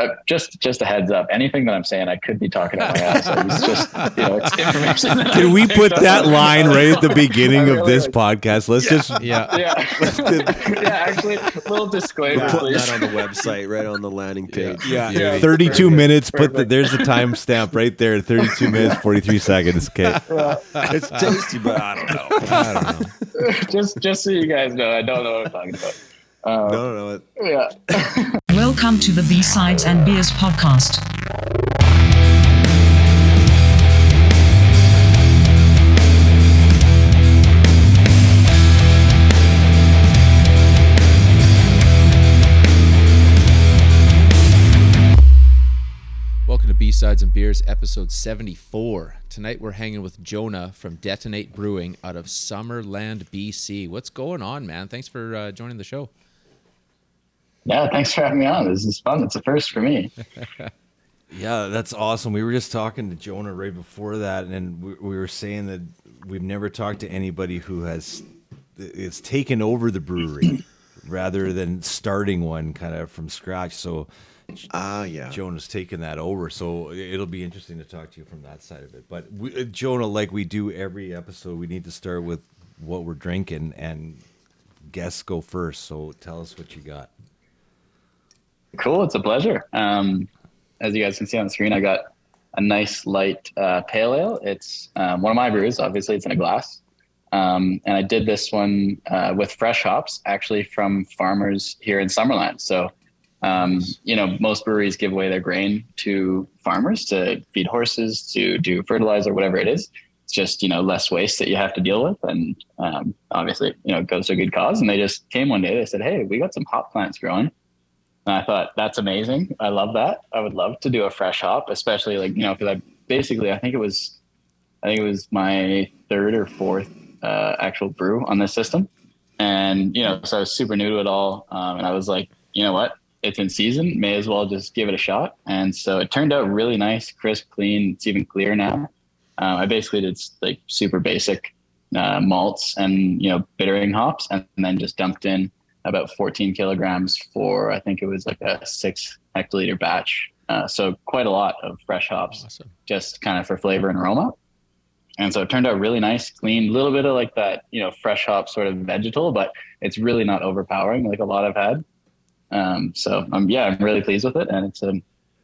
uh, just just a heads up. Anything that I'm saying, I could be talking out my ass. So it's just you know, it's information. Can we picked put that line right at the beginning I of this like- podcast? Let's just Yeah. Yeah, yeah. Actually, little disclaimer, Put please. that on the website, right on the landing page. yeah, Yeah. 32 Perfect. minutes. Put the Perfect. there's the timestamp right there. 32 minutes 43 seconds. Okay. It's tasty, but I don't know. I don't know. just just so you guys know, I don't know what I'm talking about. Um, No, no, no. It, Yeah. Welcome to the B-Sides and Beers podcast. Welcome to B Sides and Beers, episode 74. Tonight we're hanging with Jonah from Detonate Brewing out of Summerland, BC. What's going on, man? Thanks for uh, joining the show. Yeah, thanks for having me on. This is fun. It's a first for me. Yeah, that's awesome. We were just talking to Jonah right before that, and we, we were saying that we've never talked to anybody who has it's taken over the brewery rather than starting one kind of from scratch. So ah, yeah. Jonah's taken that over, so it'll be interesting to talk to you from that side of it. But we, uh, Jonah, like we do every episode, we need to start with what we're drinking, and guests go first. So tell us what you got. Cool. It's a pleasure. Um, as you guys can see on the screen, I got a nice light uh, pale ale. It's um, one of my brews. Obviously, it's in a glass. Um, and I did this one uh, with fresh hops, actually from farmers here in Summerland. So, um, you know, most breweries give away their grain to farmers to feed horses, to do fertilizer, whatever it is. It's just you know less waste that you have to deal with, and um, obviously, you know, it goes to a good cause. And they just came one day. They said, "Hey, we got some hop plants growing." And I thought that's amazing. I love that. I would love to do a fresh hop, especially like you know because I basically I think it was I think it was my third or fourth uh, actual brew on this system, and you know so I was super new to it all, um, and I was like, you know what, it's in season, may as well just give it a shot. And so it turned out really nice, crisp, clean. It's even clear now. Um, I basically did like super basic uh, malts and you know bittering hops, and, then just dumped in about 14 kilograms for I think it was like a six hectoliter batch. Uh, so quite a lot of fresh hops, Awesome. just kind of for flavor and aroma. And so it turned out really nice, clean, a little bit of like that, you know, fresh hop sort of vegetal, but it's really not overpowering like a lot I've had. Um, so um, yeah, I'm really pleased with it, and it's a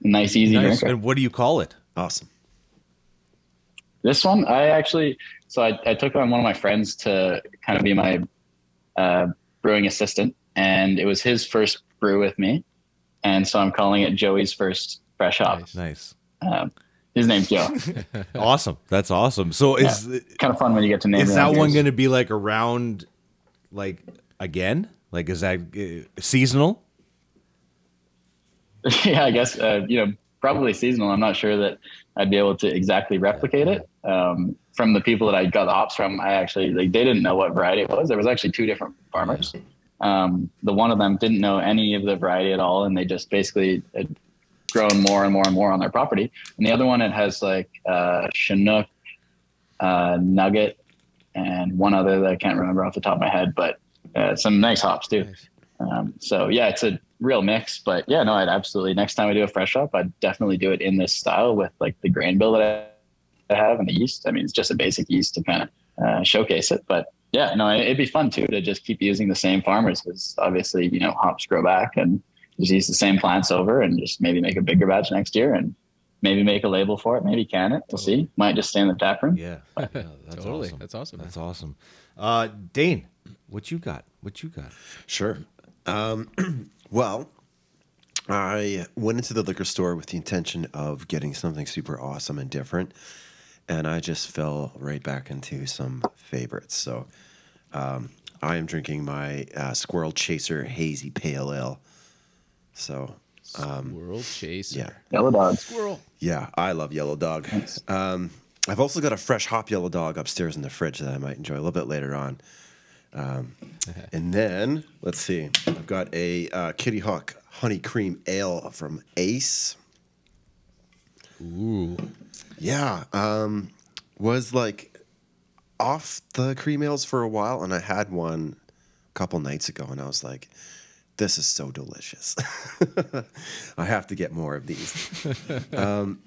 nice, easy Nice. drinker. And what do you call it? Awesome. This one, I actually, so I, I took on one of my friends to kind of be my uh, brewing assistant, and it was his first brew with me, and so I'm calling it Joey's first fresh hop. Nice. Nice. Um, his name's Joe. Awesome. That's awesome. So is kind of fun when you get to name is that one going to be like around like again? Like is that uh, seasonal? yeah, I guess uh, you know probably seasonal. I'm not sure that I'd be able to exactly replicate it. Um, from the people that I got the hops from, I actually like they didn't know what variety it was. There was actually two different farmers. Um, the one of them didn't know any of the variety at all, and they just basically had grown more and more and more on their property. And the other one, it has like uh, Chinook, uh, Nugget, and one other that I can't remember off the top of my head, but uh, some nice hops too. Um, so yeah, it's a real mix, but yeah, no, I'd absolutely next time I do a fresh hop, I'd definitely do it in this style with like the grain bill that I have and the yeast. I mean, it's just a basic yeast to kind of uh, showcase it, but yeah, no, it'd be fun too to just keep using the same farmers because obviously you know hops grow back and just use the same plants over and just maybe make a bigger batch next year and maybe make a label for it, maybe can it. We'll see. Might just stay in the tap room. Yeah. yeah that's Totally. awesome. That's awesome. That's awesome. Uh Dane, what you got? What you got? Sure. Um, well, I went into the liquor store with the intention of getting something super awesome and different, and I just fell right back into some favorites. So, um, I am drinking my uh, Squirrel Chaser Hazy Pale Ale. So, Squirrel Chaser. yeah, Yellow dog. Squirrel. yeah, I love Yellow Dog. Um, I've also got a fresh hop Yellow Dog upstairs in the fridge that I might enjoy a little bit later on. Um, and then let's see, I've got a uh, Kitty Hawk Honey Cream Ale from Ace. Ooh. Yeah, um, was like off the cream ales for a while, and I had one a couple nights ago, and I was like, this is so delicious. I have to get more of these. um,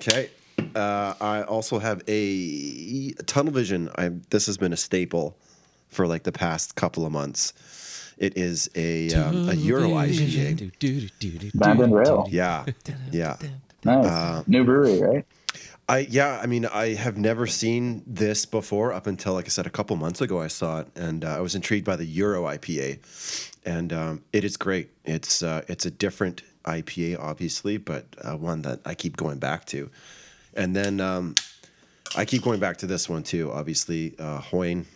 okay. Uh, I also have a tunnel vision. I this has been a staple for like the past couple of months. It is a um, a Euro IPA. Band and Rail. Yeah, yeah. Nice. Uh, New brewery, right? I yeah, I mean, I have never seen this before up until, like I said, a couple months ago. I saw it, and uh, I was intrigued by the Euro IPA, and um, it is great. It's uh, it's a different IPA, obviously, but uh, one that I keep going back to, and then um, I keep going back to this one too. Obviously, uh, Hoyne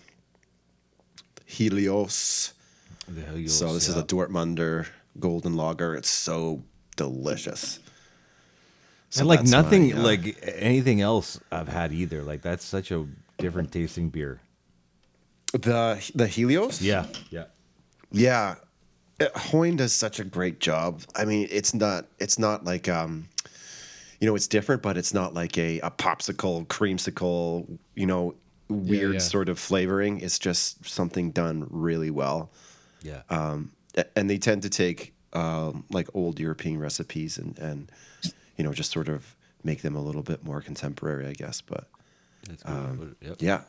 Helios. So this is a Dortmunder Golden Lager. It's so delicious. So and like nothing my, uh, like anything else I've had either. Like that's such a different tasting beer. the the Helios. Yeah, yeah. Yeah, Uh, Hoyne does such a great job. I mean, it's not it's not like um, you know, it's different, but it's not like a a popsicle, creamsicle, you know, weird yeah. sort of flavoring. It's just something done really well. Yeah. A- And they tend to take um, like old European recipes and and you know just sort of make them a little bit more contemporary, I guess. But That's good. Yep. yeah,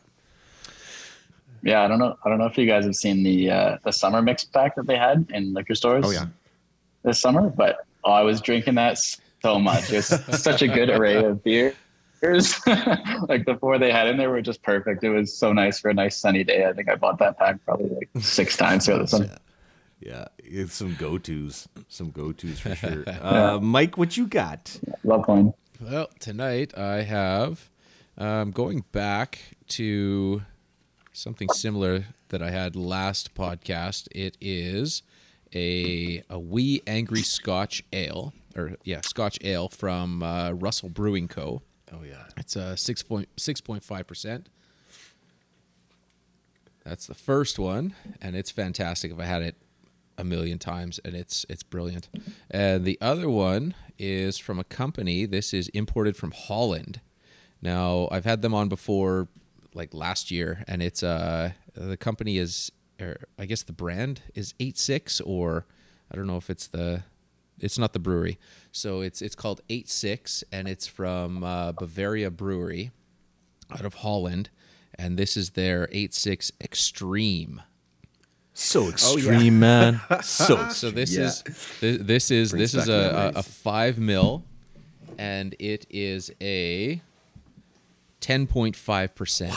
Yeah, I don't know. I don't know if you guys have seen the uh, the summer mix pack that they had in liquor stores. Oh, yeah. this summer. But oh, I was drinking that so much. It's such a good array of beers. like the four they had in there were just perfect. It was so nice for a nice sunny day. I think I bought that pack probably like six times throughout the summer. Yeah, it's some go tos, some go tos for sure. Uh, Mike, what you got? Love one. Well, tonight I have um, going back to something similar that I had last podcast. It is a a wee angry Scotch ale, or yeah, Scotch ale from uh, Russell Brewing Co. Oh yeah, It's a point five percent. That's the first one, and it's fantastic. If I had it a million times, and it's it's brilliant. And the other one is from a company. This is imported from Holland. Now I've had them on before, like last year, and it's uh the company is, or I guess the brand is Eight Six, or I don't know if it's the it's not the brewery. So it's it's called Eight Six, and it's from uh, Bavaria Brewery out of Holland, and this is their Eight Six Extreme. so extreme, man. So So this Yeah. is thi- this is Brings this is a, a, a five mil, and it is a ten point five percent.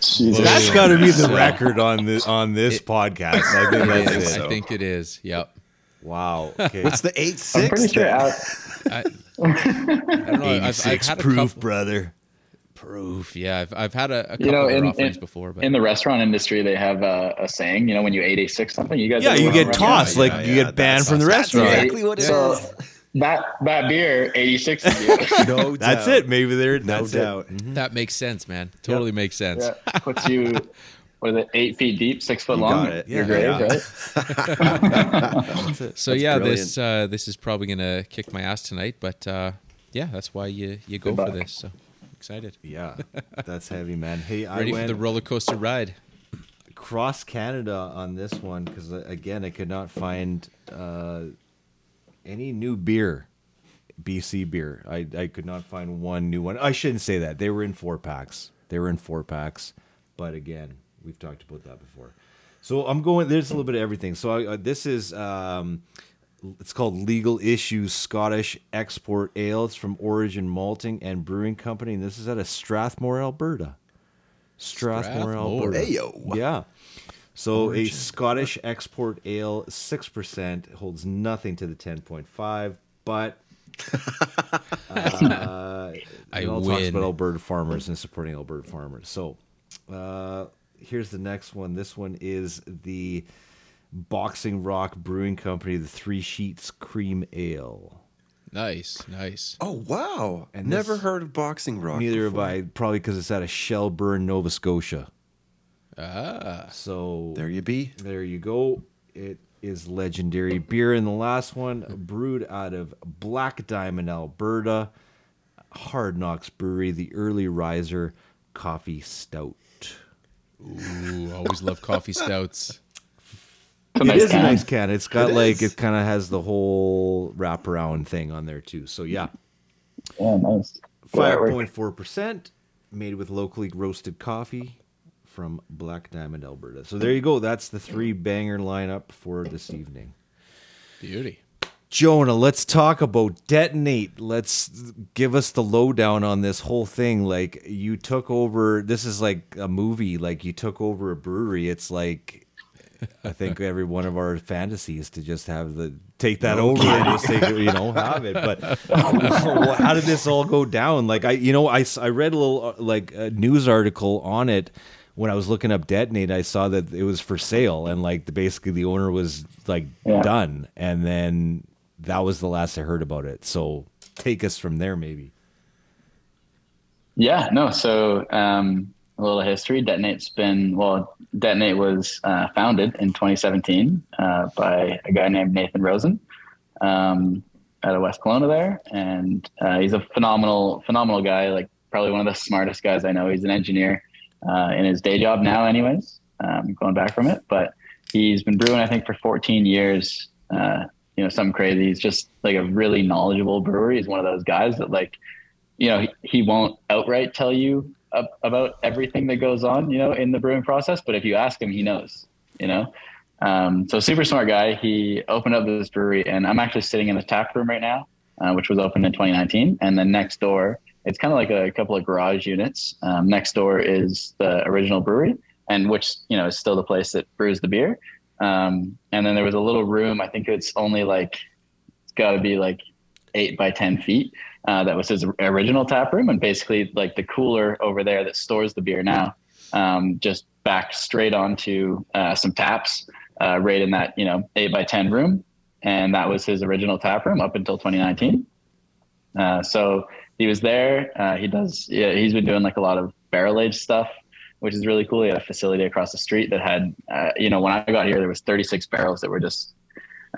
Jesus. that's got to be the record on this on this podcast. I think I that's it. think it is. Yep. Wow. Okay. what's the eight six? I'm pretty sure out, I, I don't know. I've, I've 86 had a proof, couple brother. proof. Yeah, I've, I've had a, a couple you know, of in, offerings in, before, but in the restaurant industry, they have a, a saying, you know, when you ate a six something, you guys Yeah, you get tossed, yeah, like yeah, you yeah, get banned that's- from the that's restaurant. exactly what it So is. that that beer, 86 is you. No That's it. Maybe there. No That's it. doubt. that makes sense, man. Totally makes sense. Yeah, puts you what is it, eight feet deep, six foot You long. got it. Your Yeah, grave, yeah. right? So That's yeah, brilliant. this uh, this is probably gonna kick my ass tonight, but uh, yeah, that's why you you go for Goodbye. this. So excited, Yeah, that's heavy, man. Hey, I ready for the roller coaster ride. cross Canada on this one because again, I could not find uh, any new beer, BC beer. I I could not find one new one. I shouldn't say that. They were in four packs. They were in four packs, but again, we've talked about that before. So I'm going. There's a little bit of everything. So I, uh, this is. Um, it's called Legal Issues Scottish Export Ale. It's from Origin Malting and Brewing Company, and this is out of Strathmore, Alberta. Strathmore, Strathmore. Alberta. Heyo. Yeah. So a Scottish export ale, six percent, holds nothing to the ten point five, but uh, I it all talks about Alberta farmers and supporting Alberta farmers. So uh, here's the next one. This one is the Boxing Rock Brewing Company, the Three Sheets Cream Ale. Nice, nice. Oh wow! And Never this- heard of boxing rock. Neither have. I, probably because it's out of Shelburne, Nova Scotia. Ah, So There you be. There you go. It is legendary beer. And the last one, brewed out of Black Diamond, Alberta, Hard Knocks Brewery, the Early Riser Coffee Stout. Ooh, always love coffee stouts. It's a It nice is a can. nice can. It's got It like is. it kind of has the whole wraparound thing on there too. So yeah, Yeah, nice. Good five artwork. point four percent, made with locally roasted coffee from Black Diamond, Alberta. So there you go. That's the three banger lineup for this evening. Beauty. Jonah, let's talk about detonate. Let's give us the lowdown on this whole thing. Like you took over. This is like a movie. Like you took over a brewery. It's like I think every one of our fantasies to just have the take that over and just take it, you know have it. But how did this all go down? Like I, you know, I, I read a little uh, like a news article on it. When I was looking up detonate, I saw that it was for sale, and like the, basically the owner was like Yeah. done, and then that was the last I heard about it. So take us from there, maybe. Yeah, no. So um, a little history. Detonate's been well. Detonate was uh, founded in 2017 uh, by a guy named Nathan Rosen um, out of West Kelowna there, and uh, he's a phenomenal, phenomenal guy. Like probably one of the smartest guys I know. He's an engineer uh, in his day job now, anyways. Um, going back from it, but he's been brewing I think for 14 years. You know, something crazy. He's just like a really knowledgeable brewer. He's one of those guys that like you know, he, he won't outright tell you ab- about everything that goes on, you know, in the brewing process. But if you ask him, he knows, you know. Um, so super smart guy. He opened up this brewery, and I'm actually sitting in the tap room right now, uh, which was opened in 2019. And then next door, it's kind of like a couple of garage units. Um, next door is the original brewery, and which you know is still the place that brews the beer. Um, and then there was a little room. I think it's only like it's got to be like eight by ten feet. Uh, that was his original tap room, and basically like the cooler over there that stores the beer now, um, just backed straight onto uh, some taps uh, right in that you know eight by ten room, and that was his original tap room up until 2019. Uh, so he was there. Uh, he does. Yeah, he's been doing like a lot of barrel aged stuff, which is really cool. He had a facility across the street that had, uh, you know, when I got here, there was 36 barrels that were just,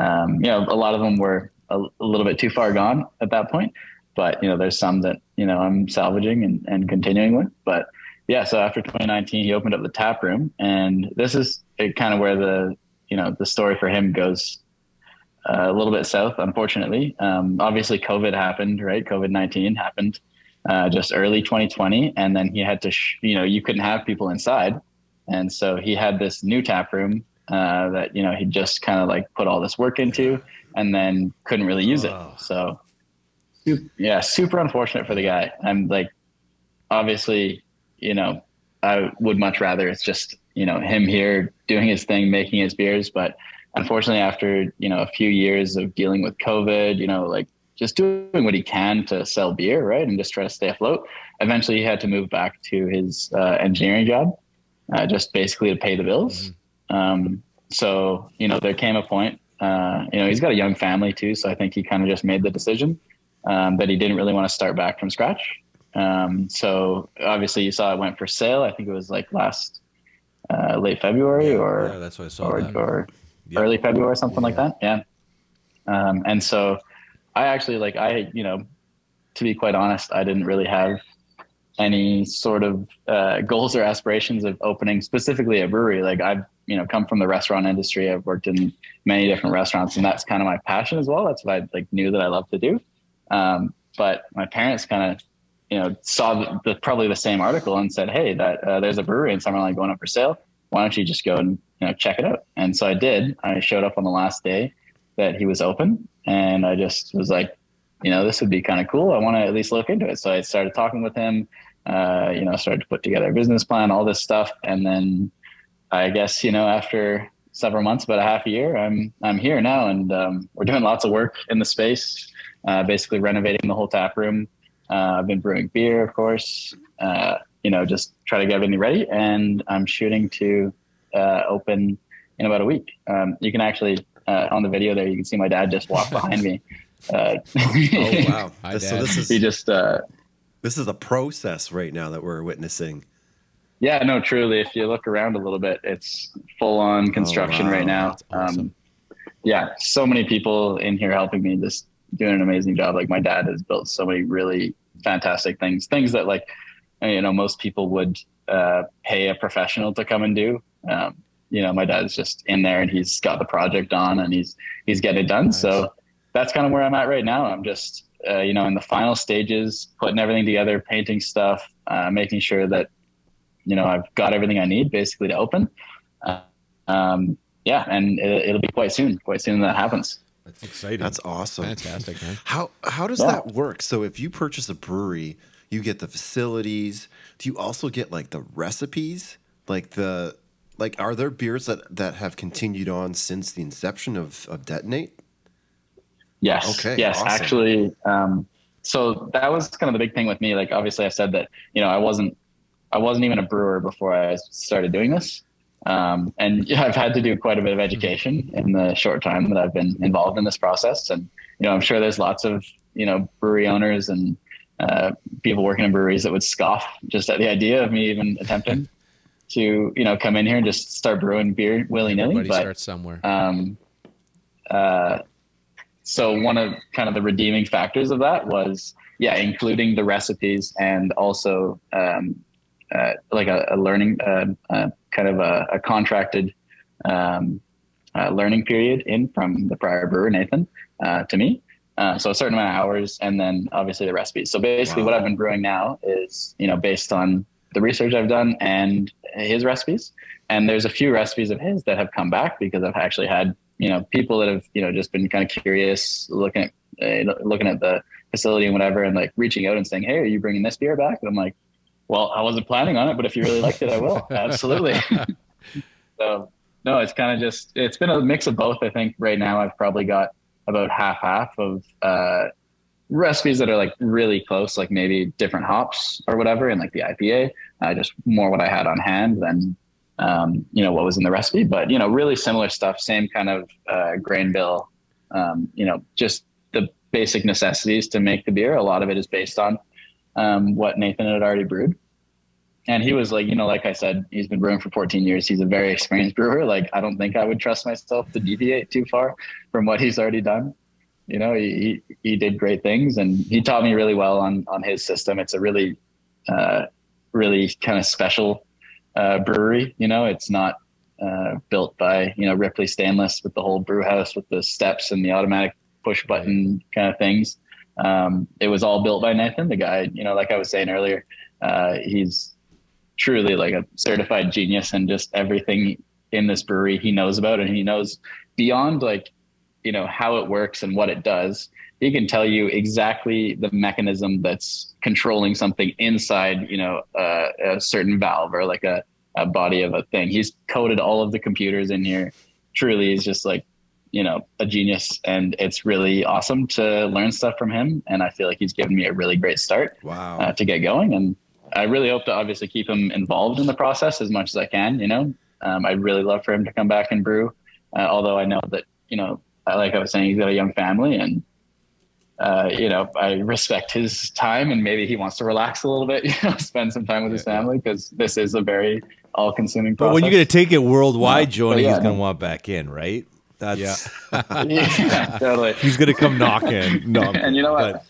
um, you know, a lot of them were a, a little bit too far gone at that point. But you know, there's some that you know I'm salvaging and, and continuing with. But yeah, so after 2019, he opened up the tap room, and this is kind of where the you know the story for him goes uh, a little bit south, unfortunately. Um, obviously, COVID happened, right? COVID 19 happened uh, just early 2020. And then he had to, sh- you know, you couldn't have people inside. And so he had this new tap room uh, that, you know, he just kind of like put all this work into and then couldn't really use it. So, yeah, super unfortunate for the guy. I'm like, obviously, you know, I would much rather it's just, you know, him here doing his thing, making his beers. But unfortunately, after, you know, a few years of dealing with COVID, you know, like just doing what he can to sell beer, right? And just try to stay afloat. Eventually, he had to move back to his uh, engineering job, uh, just basically to pay the bills. Um, so, you know, there came a point, uh, you know, he's got a young family too. So I think he kind of just made the decision um, that he didn't really want to start back from scratch. Um, so obviously, you saw it went for sale. I think it was like last uh, late February or yeah, that's what I saw. or, that. or Yep. early February, something like that. Yeah. Um, and so I actually like, I, you know, to be quite honest, I didn't really have any sort of uh, goals or aspirations of opening specifically a brewery. Like I've, you know, come from the restaurant industry. I've worked in many different restaurants and that's kind of my passion as well. That's what I like knew that I love to do. Um, but my parents kind of, you know, saw the, the, probably the same article and said, Hey, that uh, there's a brewery in Summerland going up for sale. Why don't you just go and, you know, check it out? And so I did. I showed up on the last day that he was open and I just was like, you know, this would be kind of cool. I want to at least look into it. So I started talking with him, uh, you know, started to put together a business plan, all this stuff. And then I guess, you know, after several months, about a half a year, I'm, I'm here now and um, we're doing lots of work in the space, uh, basically renovating the whole tap room. Uh, I've been brewing beer, of course, uh, you know, just try to get everything ready. And I'm shooting to uh, open in about a week. Um, you can actually, uh, on the video there, you can see my dad just walk behind me. Uh, Oh wow! Hi, This- so this is he just, uh, this is a process right now that we're witnessing. yeah, no, truly, if you look around a little bit, it's full on construction wow. right now. Awesome. Um, yeah, so many people in here helping me, just doing an amazing job. Like my dad has built so many really fantastic things, things that like, you know, most people would uh, pay a professional to come and do. Um, you know, my dad's just in there and he's got the project on and he's he's getting it done. Nice. So that's kind of where I'm at right now. I'm just uh, you know in the final stages, putting everything together, painting stuff, uh, making sure that you know I've got everything I need basically to open. Uh, um, yeah, and it, will be quite soon. Quite soon that happens. That's exciting. That's awesome. Fantastic, man. How how does yeah. that work? So if you purchase a brewery, you get the facilities. Do you also get like the recipes? Like the like are there beers that that have continued on since the inception of of Detonate? Yes. Okay. Yes, awesome. actually um so that was kind of the big thing with me like obviously I said that, you know, I wasn't I wasn't even a brewer before I started doing this. Um, and I've had to do quite a bit of education in the short time that I've been involved in this process. And, you know, I'm sure there's lots of, you know, brewery owners and uh, people working in breweries that would scoff just at the idea of me even attempting to, you know, come in here and just start brewing beer willy nilly. Everybody but, starts somewhere. Um, uh, so one of kind of the redeeming factors of that was, yeah, including the recipes and also um, uh, like a, a learning, uh, uh, kind of a, a contracted um, uh, learning period in from the prior brewer Nathan uh, to me. so a certain amount of hours, and then obviously the recipes. So basically, wow. what I've been brewing now is you know based on the research I've done and his recipes. And there's a few recipes of his that have come back because I've actually had you know people that have you know just been kind of curious, looking at uh, looking at the facility and whatever, and like reaching out and saying, "Hey, are you bringing this beer back?" And I'm like, well, I wasn't planning on it, but if you really liked it, I will. Absolutely. so no, it's kind of just, it's been a mix of both. I think right now I've probably got about half half of, uh, recipes that are like really close, like maybe different hops or whatever, and like the IPA, uh, just more what I had on hand than, um, you know, what was in the recipe, but you know, really similar stuff, same kind of, uh, grain bill, um, you know, just the basic necessities to make the beer. A lot of it is based on um, what Nathan had already brewed. And he was like, you know, like I said, he's been brewing for 14 years. He's a very experienced brewer. Like, I don't think I would trust myself to deviate too far from what he's already done. You know, he, he, he did great things and he taught me really well on, on his system. It's a really, uh, really kind of special uh, brewery. You know, it's not uh, built by, you know, Ripley Stainless with the whole brew house with the steps and the automatic push button kind of things. Um, it was all built by Nathan, the guy, you know, like I was saying earlier, uh, he's truly like a certified genius and just everything in this brewery he knows about and he knows beyond like, you know, how it works and what it does. He can tell you exactly the mechanism that's controlling something inside, you know, uh, a certain valve or like a, a body of a thing. He's coded all of the computers in here. Truly, he's just like you know a genius and it's really awesome to learn stuff from him and i feel like he's given me a really great start wow. uh, to get going and i really hope to obviously keep him involved in the process as much as i can you know um, i'd really love for him to come back and brew uh, although i know that you know like i was saying he's got a young family and uh, you know, I respect his time and maybe he wants to relax a little bit, you know, spend some time with his family because this is a very all consuming process. But when you're going to take it worldwide, yeah. Jonah, yeah, he's going to want back in, right? That's yeah, yeah totally. He's gonna come knocking. No, and you know what? But,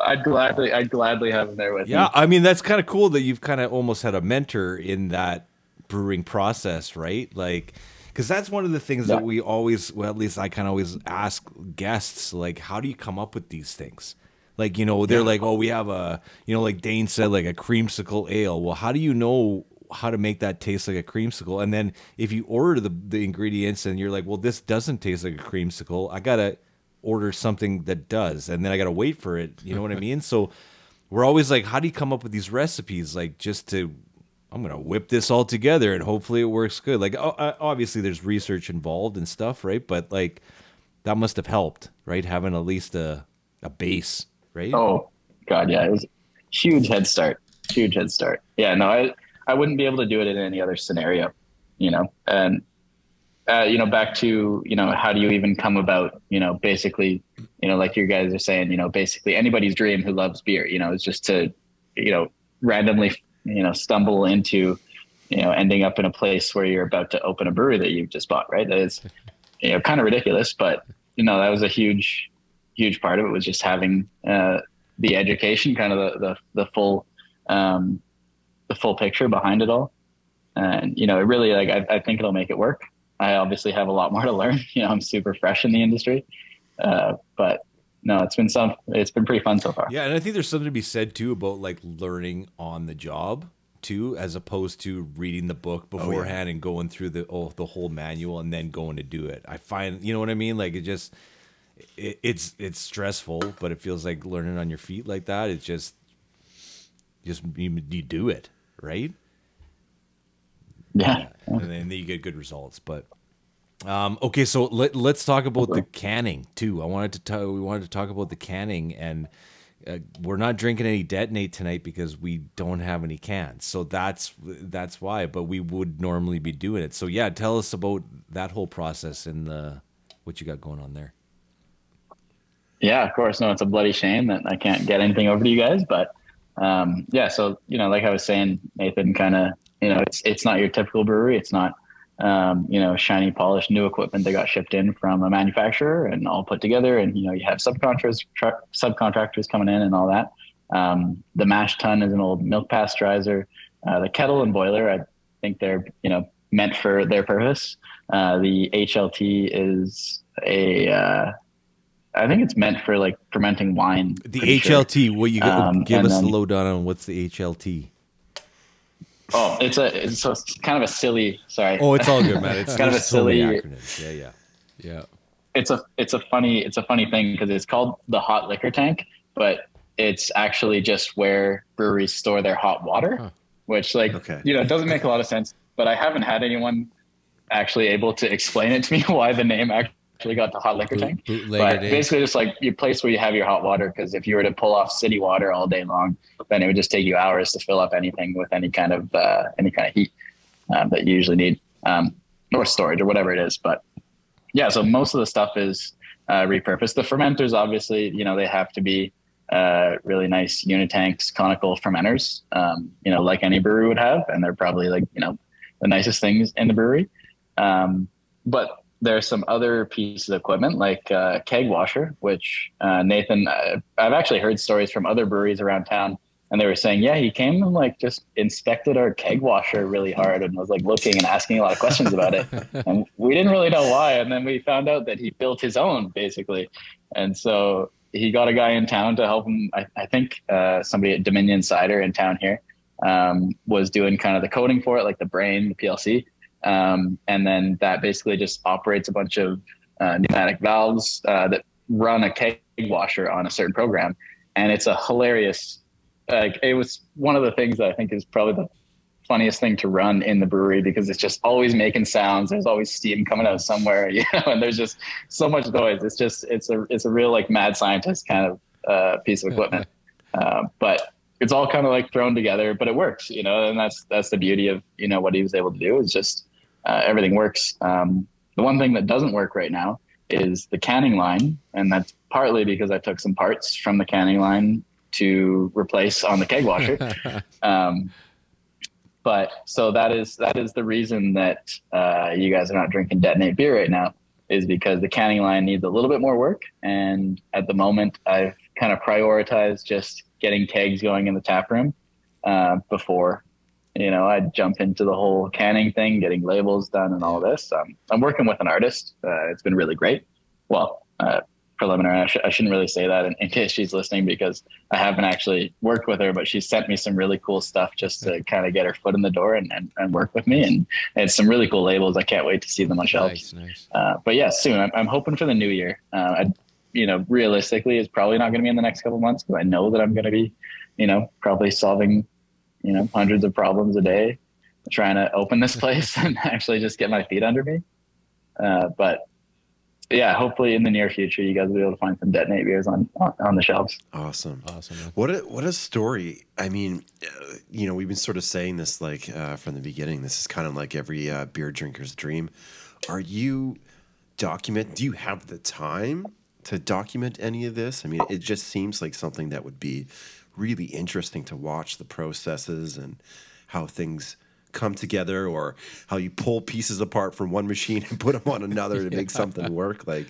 I'd gladly, I'd gladly have him there with yeah, me. Yeah, I mean that's kind of cool that you've kind of almost had a mentor in that brewing process, right? Like, because that's one of the things yeah. that we always, well, at least I kind of always ask guests, like, how do you come up with these things? Like, you know, they're yeah. like, oh, we have a, you know, like Dane said, like a creamsicle ale. Well, how do you know how to make that taste like a creamsicle. And then if you order the, the ingredients and you're like, well, this doesn't taste like a creamsicle, I gotta order something that does, and then I gotta wait for it. You know what I mean? So we're always like, how do you come up with these recipes? Like just to I'm gonna whip this all together and hopefully it works good. Like obviously there's research involved and stuff, right? But like that must have helped, right? Having at least a a base, right? Oh God, yeah, it was huge head start, huge head start. Yeah, no, I I wouldn't be able to do it in any other scenario, you know. And uh, you know, back to you know, how do you even come about, you know, basically, you know, like you guys are saying, you know, basically anybody's dream who loves beer, you know, is just to, you know, randomly, you know, stumble into, you know, ending up in a place where you're about to open a brewery that you've just bought, right? That is, you know, kind of ridiculous, but you know, that was a huge, huge part of it was just having uh, the education, kind of the the, the full um, the full picture behind it all. And you know, it really like I, I think it'll make it work. I obviously have a lot more to learn. You know, I'm super fresh in the industry, uh, but no, it's been some. It's been pretty fun so far. Yeah, and I think there's something to be said too about like learning on the job too, as opposed to reading the book oh, beforehand and going through the oh, the whole manual and then going to do it. I find you know what I mean. Like it just it, it's it's stressful, but it feels like learning on your feet like that. It's just just you, you do it right, Yeah. and then you get good results. But um, okay, so let, let's talk about the canning too. I wanted to talk. We wanted to talk about the canning, and uh, we're not drinking any detonate tonight because we don't have any cans. So that's that's why. But we would normally be doing it. So yeah, tell us about that whole process and the what you got going on there. Yeah, of course. No, it's a bloody shame that I can't get anything over to you guys, but um, yeah. So you know, like I was saying, Nathan, kind of, you know, it's it's not your typical brewery. It's not, um, you know, shiny, polished, new equipment that got shipped in from a manufacturer and all put together. And you know, you have subcontractors tra- subcontractors coming in and all that. Um, the mash tun is an old milk pasteurizer. Uh, the kettle and boiler, I think they're you know meant for their purpose. Uh, the HLT is a uh, I think it's meant for like fermenting wine. The pretty sure. HLT. What you got? Um, give us the lowdown on what's the HLT. Oh, it's a it's, so it's kind of a silly. Sorry. Oh, it's all good, man. It's Kind of there's a so silly- acronyms. Yeah, yeah. Yeah. it's a it's a funny it's a funny thing because it's called the hot liquor tank, but it's actually just where breweries store their hot water, Huh. which like Okay. you know it doesn't make a lot of sense. But I haven't had anyone actually able to explain it to me why the name actually got the hot liquor tank. But basically, just like your place where you have your hot water, because if you were to pull off city water all day long, then it would just take you hours to fill up anything with any kind of uh, any kind of heat um, that you usually need, um, or storage or whatever it is. But yeah, so most of the stuff is uh, repurposed. The fermenters, obviously, you know, they have to be uh, really nice unitanks, conical fermenters, um, you know, like any brewery would have, and they're probably like you know the nicest things in the brewery. Um, but there's some other pieces of equipment like uh, keg washer, which uh, Nathan, uh, I've actually heard stories from other breweries around town, and they were saying, yeah, he came and like just inspected our keg washer really hard and was like looking and asking a lot of questions about it, and we didn't really know why. And then we found out that he built his own basically, and so he got a guy in town to help him. I, I think uh, somebody at Dominion Cider in town here um, was doing kind of the coding for it, like the brain, the PLC. Um, and then that basically just operates a bunch of uh, pneumatic valves uh, that run a keg washer on a certain program. And it's a hilarious, like it was one of the things that I think is probably the funniest thing to run in the brewery because it's just always making sounds. There's always steam coming out somewhere, you know, and there's just so much noise. It's just, it's a, it's a real like mad scientist kind of uh, piece of equipment. uh, but it's all kind of like thrown together, but it works, you know, and that's, that's the beauty of, you know, what he was able to do is just, uh, everything works. Um, the one thing that doesn't work right now is the canning line, and that's partly because I took some parts from the canning line to replace on the keg washer. um, but so that is that is the reason that uh, you guys are not drinking detonate beer right now is because the canning line needs a little bit more work, and at the moment I've kind of prioritized just getting kegs going in the tap room uh, before you know, I'd jump into the whole canning thing, getting labels done and all this. Um, I'm working with an artist. Uh, it's been really great. Well, uh, preliminary. I, sh- I shouldn't really say that in, in case she's listening because I haven't actually worked with her, but she sent me some really cool stuff just to kind of get her foot in the door and, and, and work with me. And it's some really cool labels. I can't wait to see them on shelves. nice, nice. Uh, but yeah, soon. I'm, I'm hoping for the new year. Uh, I, you know, realistically, it's probably not going to be in the next couple months because I know that I'm going to be, you know, probably solving, you know, hundreds of problems a day, trying to open this place and actually just get my feet under me. Uh, but yeah, hopefully in the near future, you guys will be able to find some detonate beers on on, on the shelves. Awesome. Awesome. What a what a story! I mean, uh, you know, we've been sort of saying this like uh, from the beginning. This is kind of like every uh, beer drinker's dream. Are you document? Do you have the time to document any of this? I mean, it just seems like something that would be really interesting to watch the processes and how things come together, or how you pull pieces apart from one machine and put them on another to make something work. Like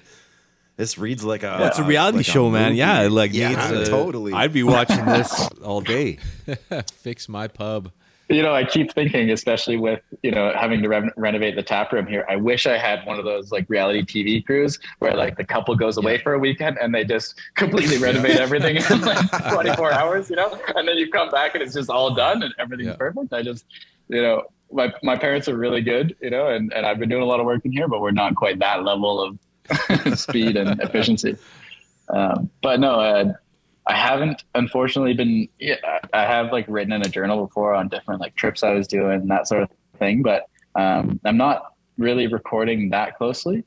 this reads like a Well, it's a reality like show, man. Yeah, like yeah, needs a- totally. I'd be watching this all day. Fix my pub. You know, I keep thinking, especially with you know having to re- renovate the tap room here. I wish I had one of those like reality TV crews where like the couple goes away for a weekend and they just completely renovate everything in like 24 hours, you know, and then you come back and it's just all done and everything's Yeah. perfect. I just, you know, my my parents are really good, you know, and and I've been doing a lot of work in here, but we're not quite that level of speed and efficiency. Um, but no, uh, I haven't unfortunately been. I I have like written in a journal before on different like trips I was doing that sort of thing, but um, I'm not really recording that closely.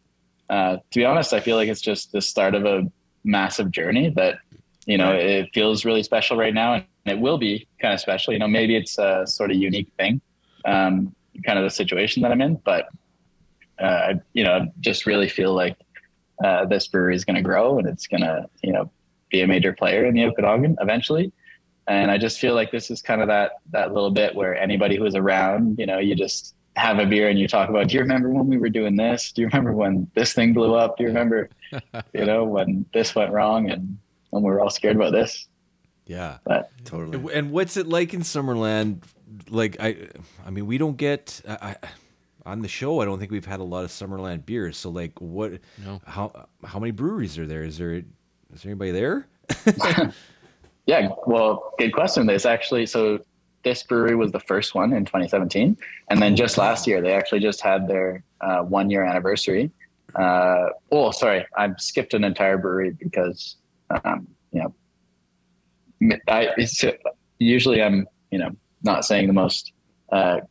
Uh, to be honest, I feel like it's just the start of a massive journey that you know it feels really special right now, and it will be kind of special. You know, maybe it's a sort of unique thing, um, kind of the situation that I'm in, but uh, I, you know, just really feel like uh, this brewery is going to grow and it's going to, you know, be a major player in the Okanagan eventually. And I just feel like this is kind of that that little bit where anybody who's around, you know, you just have a beer and you talk about, do you remember when we were doing this? Do you remember when this thing blew up? Do you remember, you know, when this went wrong and when we were all scared about this? Yeah. But Totally. And what's it like in Summerland? Like I, I mean, we don't get I, I, on the show. I don't think we've had a lot of Summerland beers. So like, what? No. How how many breweries are there? Is there is there anybody there? Yeah, well, good question. This actually so this brewery was the first one in 2017, and then just last year they actually just had their uh, one year anniversary. Uh, oh, sorry, I skipped an entire brewery because um, you know I it's, usually I'm you know not saying the most. Uh,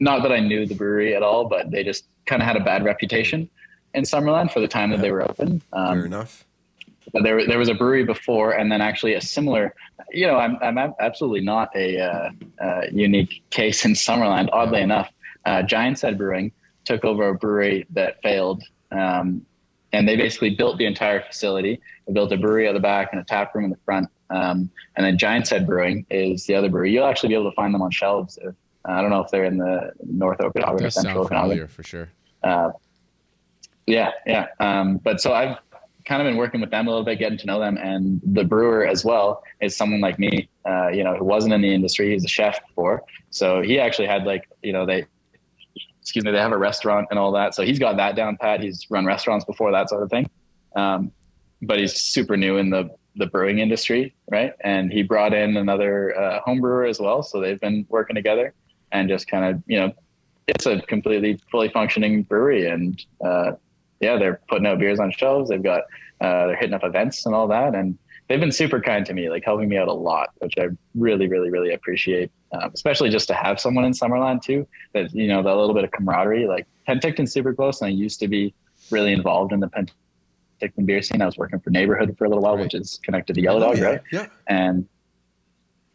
not that I knew the brewery at all, but they just kind of had a bad reputation in Summerland for the time that they were open. Um, Fair enough. But there there was a brewery before, and then actually a similar. You know, I'm I'm absolutely not a uh, uh, unique case in Summerland. Oddly enough, uh, Giant Head Brewing took over a brewery that failed, um, and they basically built the entire facility. They built a brewery at the back and a tap room in the front. Um, and then Giant Head Brewing is the other brewery. You'll actually be able to find them on shelves. If, I don't know if they're in the North Okanagan or Central Okanagan. for sure. Uh, yeah, yeah. Um, but so I've kind of been working with them a little bit, getting to know them, and the brewer as well is someone like me, uh, you know, who wasn't in the industry. He's a chef before, so he actually had like, you know, they, excuse me, they have a restaurant and all that, so he's got that down pat. He's run restaurants before that sort of thing, um, but he's super new in the the brewing industry, right? And he brought in another uh, home brewer as well, so they've been working together and just kind of, you know, it's a completely fully functioning brewery and uh, yeah they're putting out beers on shelves they've got uh, they're hitting up events and all that and they've been super kind to me like helping me out a lot which i really really really appreciate um, especially just to have someone in summerland too that you know that little bit of camaraderie like penticton's super close and i used to be really involved in the penticton beer scene i was working for neighborhood for a little while Right. which is connected to yellow Oh, dog yeah, right yeah. and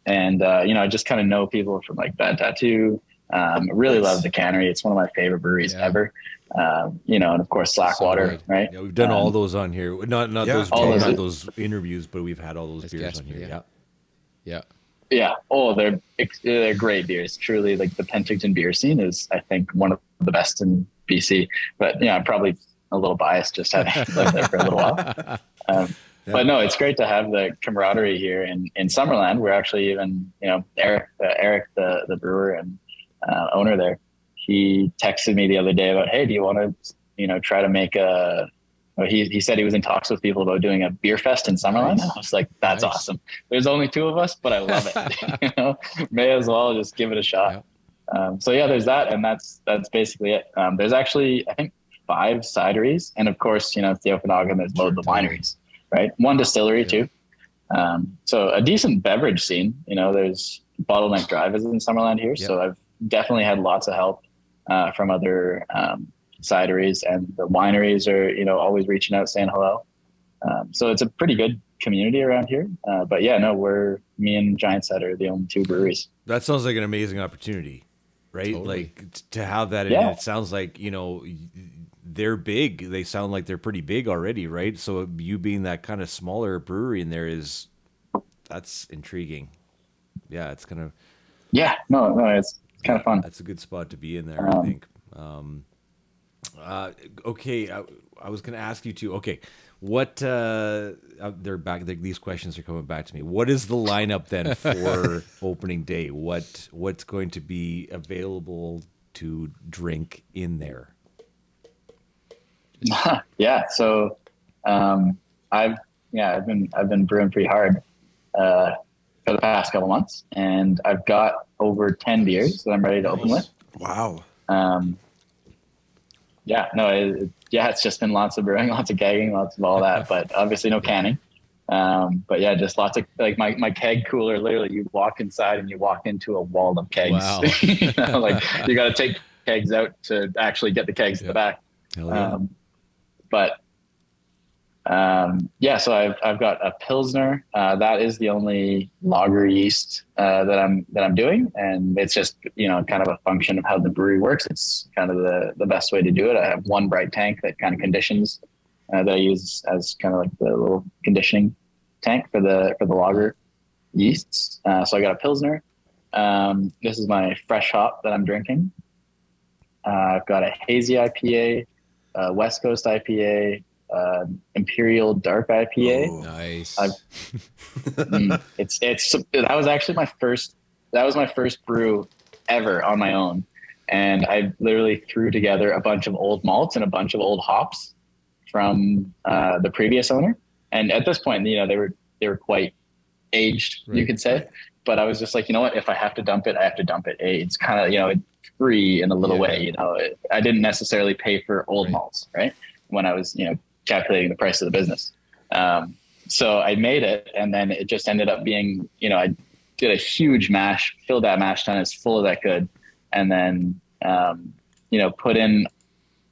and uh, you know I just kind of know people from like Bad Tattoo. Um, I really Nice. love the cannery. It's one of my favorite breweries Yeah. ever. Um, you know, and of course Slackwater, good. right? Yeah, we've done all Um, those on here. Not not Yeah. those All not those- those interviews, but we've had all those As beers guests, on here. yeah. Yeah. Yeah. Yeah. Oh, they're they're great beers. Truly, like the Penticton beer scene is, I think, one of the best in BC. But you know, I'm probably a little biased just having lived there for a little while. Um, But no, it's great to have the camaraderie here in, in Summerland. We're actually even, you know, Eric, uh, Eric, the the brewer and uh, owner there, he texted me the other day about, hey, do you want to, you know, try to make a. He, he said he was in talks with people about doing a beer fest in Summerland. Nice. I was like, that's Nice. awesome. There's only two of us, but I love it. you know, may as well just give it a shot. Um, so yeah, there's that, and that's that's basically it. Um, there's actually I think five cideries, and of course, you know, it's the Okanagan. There's loads of wineries, right? One distillery too. Um, so a decent beverage scene. You know, there's Bottleneck Drive is in Summerland here, so I've definitely had lots of help uh, from other um, cideries, and the wineries are you know always reaching out, saying hello. Um, so it's a pretty good community around here. Uh, but yeah, no, we're me and Giant Head are the only two breweries. That sounds like an amazing opportunity, right? Totally. Like to have that. Yeah. it sounds like you know they're big. They sound like they're pretty big already, right? So you being that kind of smaller brewery in there is that's intriguing. Yeah, it's kind of Yeah, no, no, it's kind of fun. that's a good spot to be in there. I think. Um, uh, okay, I, I was going to ask you too. Okay, what? Uh, uh, they're back. they- these questions are coming back to me. What is the lineup then for opening day? What What's going to be available to drink in there? yeah. So, um, I've yeah, I've been I've been brewing pretty hard uh, for the past couple months, and I've got over ten beers that I'm ready to open with. Wow. Um, yeah, no, it, it- yeah, it's just been lots of brewing, lots of kegging, lots of all that, but obviously no canning. Um, but yeah, just lots of like my, my keg cooler. Literally, you walk inside and you walk into a wall of kegs. Wow. you know, like you got to take kegs out to actually get the kegs at Yeah. the back. Um, but um, yeah, so I've I've got a pilsner. Uh, that is the only lager yeast uh, that I'm that I'm doing, and it's just you know kind of a function of how the brewery works. It's kind of the the best way to do it. I have one bright tank that kind of conditions uh, that I use as kind of like the little conditioning tank for the for the lager yeasts. Uh, so I got a pilsner. Um, this is my fresh hop that I'm drinking. Uh, I've got a hazy IPA, uh, West Coast IPA, uh, Imperial Dark IPA. Oh. Nice. I've- Mm, it's it's that was actually my first that was my first brew ever on my own, and I literally threw together a bunch of old malts and a bunch of old hops from uh, the previous owner. And at this point, you know, they were they were quite aged, you could say. But I was just like, you know what? If I have to dump it, I have to dump it. It's kind of you know it's free in a little Yeah. way. You know, I didn't necessarily pay for old Right. malts, right? When I was you know calculating the price of the business. Um, so I made it, and then it just ended up being, you know, I did a huge mash, filled that mash tun as full as I could, and then, um, you know, put in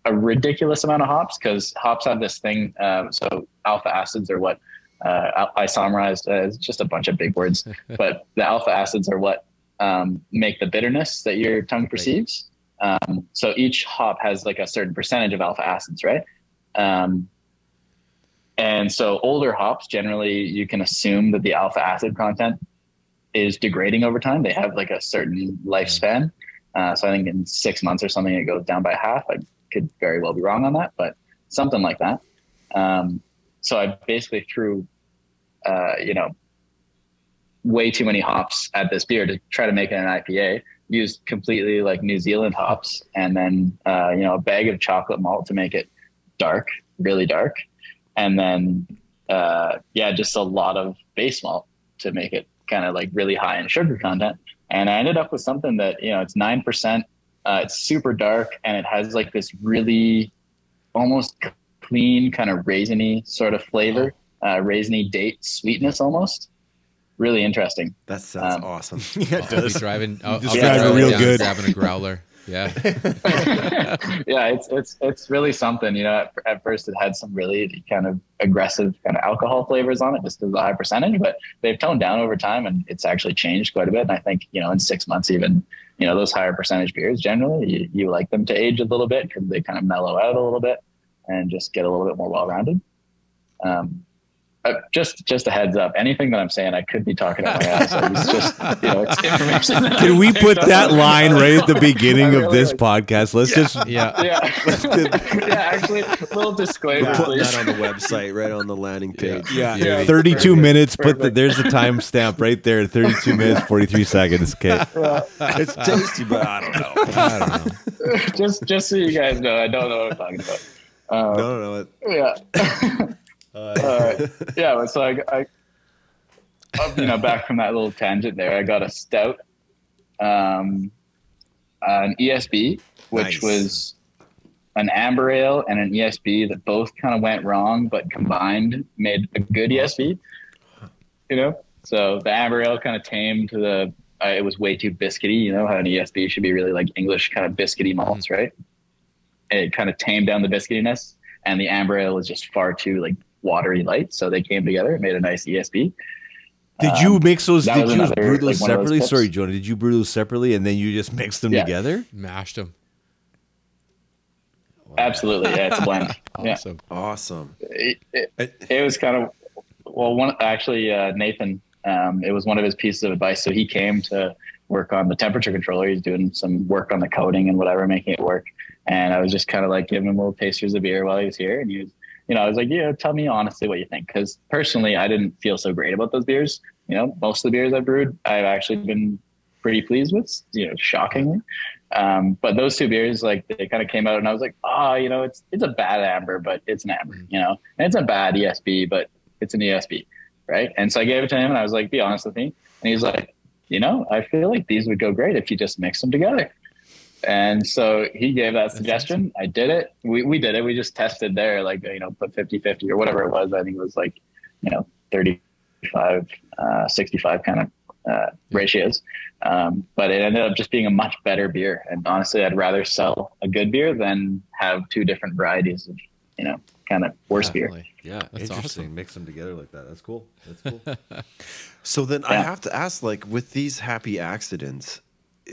a ridiculous amount of hops because hops have this thing. Um, so alpha acids are what uh, I summarized as just a bunch of big words, but the alpha acids are what um, make the bitterness that your tongue perceives. Um, so each hop has like a certain percentage of alpha acids, right? Um, and so older hops, generally, you can assume that the alpha acid content is degrading over time. They have like a certain lifespan. Uh, so I think in six months or something, it goes down by half. I could very well be wrong on that, but something like that. Um, so I basically threw, uh, you know, way too many hops at this beer to try to make it an IPA. Used completely like New Zealand hops, and then uh, you know a bag of chocolate malt to make it dark, really dark, and then uh, yeah, just a lot of base malt to make it kind of like really high in sugar content. And I ended up with something that you know it's nine percent. Uh, it's super dark, and it has like this really almost clean kind of raisiny sort of flavor, uh, raisiny date sweetness almost. Really interesting. That sounds Um, awesome. yeah, I'll be driving. I'll, I'll be driving real down good. grabbing a growler. Yeah. yeah, it's it's it's really something. You know, at, at first it had some really kind of aggressive kind of alcohol flavors on it, just as a high percentage. But they've toned down over time, and it's actually changed quite a bit. And I think you know, in six months, even you know, those higher percentage beers generally you, you like them to age a little bit because they kind of mellow out a little bit and just get a little bit more well rounded. Um, uh, just just a heads up. Anything that I'm saying, I could be talking about my ass. It's just you know, it's information. Can we put that line right at the beginning I of this like- podcast? Let's just Yeah. yeah. yeah, actually, little disclaimer, We're putting please. that on the website, right on the landing page. yeah, Yeah. 32 Perfect. minutes. Put the Perfect. there's the timestamp right there. 32 minutes 43 seconds. Okay. It's tasty, but I don't know. I don't know. just, just so you guys know, I don't know what I'm talking about. Um, No, no, no. Yeah. Uh, yeah. So I, I, you know, back from that little tangent there, I got a stout, um, an ESB, which Nice. was an amber ale and an ESB that both kind of went wrong, but combined made a good ESB. You know, so the amber ale kind of tamed the. Uh, it was way too biscuity. You know how an ESB should be really like English kind of biscuity malts, right? It kind of tamed down the biscuitiness, and the amber ale was just far too like watery light. So they came together, and made a nice ESB. Did you Um, mix those? that Did you another, brew those like, one of those separately? Sorry, Jonah. Did you brew those separately and then you just mixed them Yeah. together? Mashed them. Absolutely, yeah, it's a blend. Yeah. Awesome. Awesome. it, it, It- it was kind of well one actually uh, nathan um, it was one of his pieces of advice so he came to work on the temperature controller he's doing some work on the coding and whatever making it work and I was just kind of like giving him little tasters of beer while he was here, and he was, you know, I was like, yeah, tell me honestly what you think, because personally, I didn't feel so great about those beers. You know, most of the beers I've brewed, I've actually been pretty pleased with, you know, shockingly. Um, but those two beers, like they kind of came out, and I was like, oh, you know, it's it's a bad amber, but it's an amber, you know, and it's a bad ESB, but it's an ESB, right? And so I gave it to him, and I was like, be honest with me, and he's like, you know, I feel like these would go great if you just mix them together. And so he gave that suggestion. I did it. We, we did it. We just tested there, like, you know, put 50 50 or whatever it was. I think it was like, you know, 35, uh, 65 kind of uh, ratios. Um, but it ended up just being a much better beer. And honestly, I'd rather sell a good beer than have two different varieties of, you know, kind of worse beer. Yeah, That's interesting. awesome. Mix them together like that. That's cool. That's cool. So then I have to ask, like, with these happy accidents,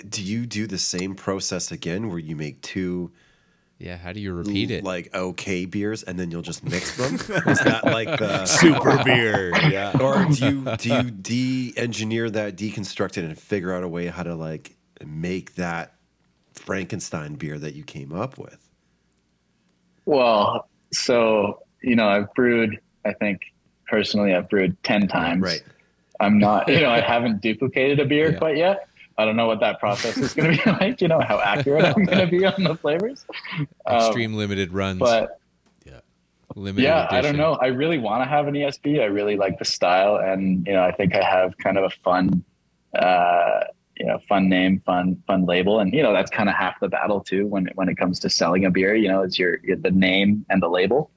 do you do the same process again where you make two Yeah, how do you repeat it? like okay beers and then you'll just mix them? Is that like the Super beer. Yeah. or do you do you de-engineer that, deconstruct it, and figure out a way how to like make that Frankenstein beer that you came up with? Well, so, you know, I've brewed, I think personally, I've brewed 10 times. Right. I'm not, you know, I haven't duplicated a beer Yeah. quite yet. I don't know what that process is going to be like, you know, how accurate I'm going to be on the flavors. Um, Extreme limited runs. but yeah, limited yeah, edition. I don't know. I really want to have an ESB. I really like the style. And, you know, I think I have kind of a fun, uh, you know, fun name, fun, fun label. And, you know, that's kind of half the battle too, when, when it comes to selling a beer, you know, it's your, your the name and the label,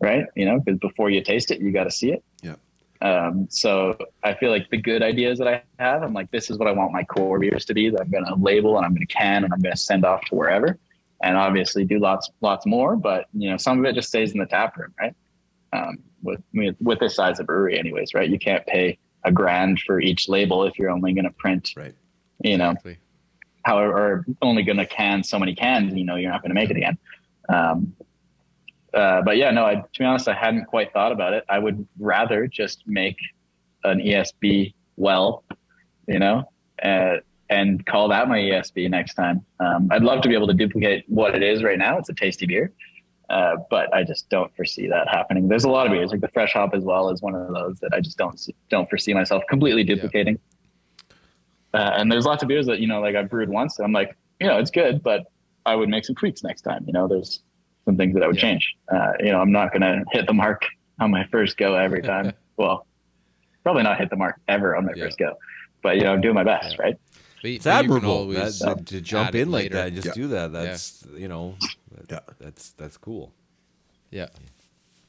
right? You know, because before you taste it, you got to see it. Um, so I feel like the good ideas that I have, I'm like, this is what I want my core beers to be that I'm going to label and I'm going to can and I'm going to send off to wherever. And obviously do lots, lots more, but you know, some of it just stays in the tap room, right? Um, with, with, with this size of brewery anyways, right? You can't pay a grand for each label if you're only going to print, Right. you know, Exactly. however, or only going to can so many cans, you know, you're not going to make it again. Um, uh, but yeah, no, I, to be honest, I hadn't quite thought about it. I would rather just make an ESB well, you know, uh, and call that my ESB next time. Um, I'd love to be able to duplicate what it is right now. It's a tasty beer. Uh, but I just don't foresee that happening. There's a lot of beers, like the fresh hop as well, is one of those that I just don't see, don't foresee myself completely duplicating. Uh, and there's lots of beers that you know, like I brewed once, and I'm like, you know, it's good, but I would make some tweaks next time. You know, there's some things that I would Yeah. change. Uh, you know, I'm not going to hit the mark on my first go every time. well, probably not hit the mark ever on my Yeah. first go, but you know, I'm doing my best, Yeah. right? But, It's but admirable always that, that- to jump add it in like later. that. and Just Yeah. do that. That's you know, that- Yeah. that's that's cool. Yeah.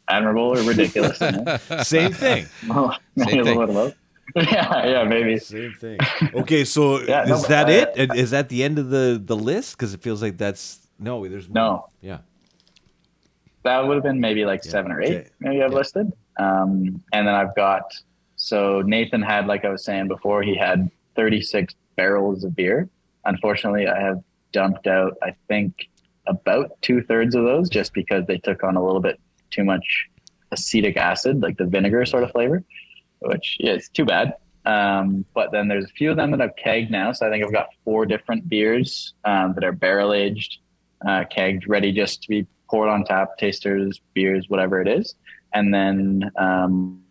Admirable or ridiculous? Same thing. Maybe a thing. little bit of both. yeah, yeah, maybe. Same thing. Okay, so Yeah, is but, that uh, it? Is that the end of the the list? Because it feels like that's no. There's more. No. Yeah. That would have been maybe like seven or eight Okay. maybe i've Yeah. listed um, and then i've got so nathan had like i was saying before he had 36 barrels of beer unfortunately i have dumped out i think about two-thirds of those just because they took on a little bit too much acetic acid like the vinegar sort of flavor which yeah, it's too bad um, but then there's a few of them that I've kegged now. So I think I've got four different beers um, that are barrel aged, uh, kegged, ready just to be poured on tap, tasters, beers, whatever it is. And then um,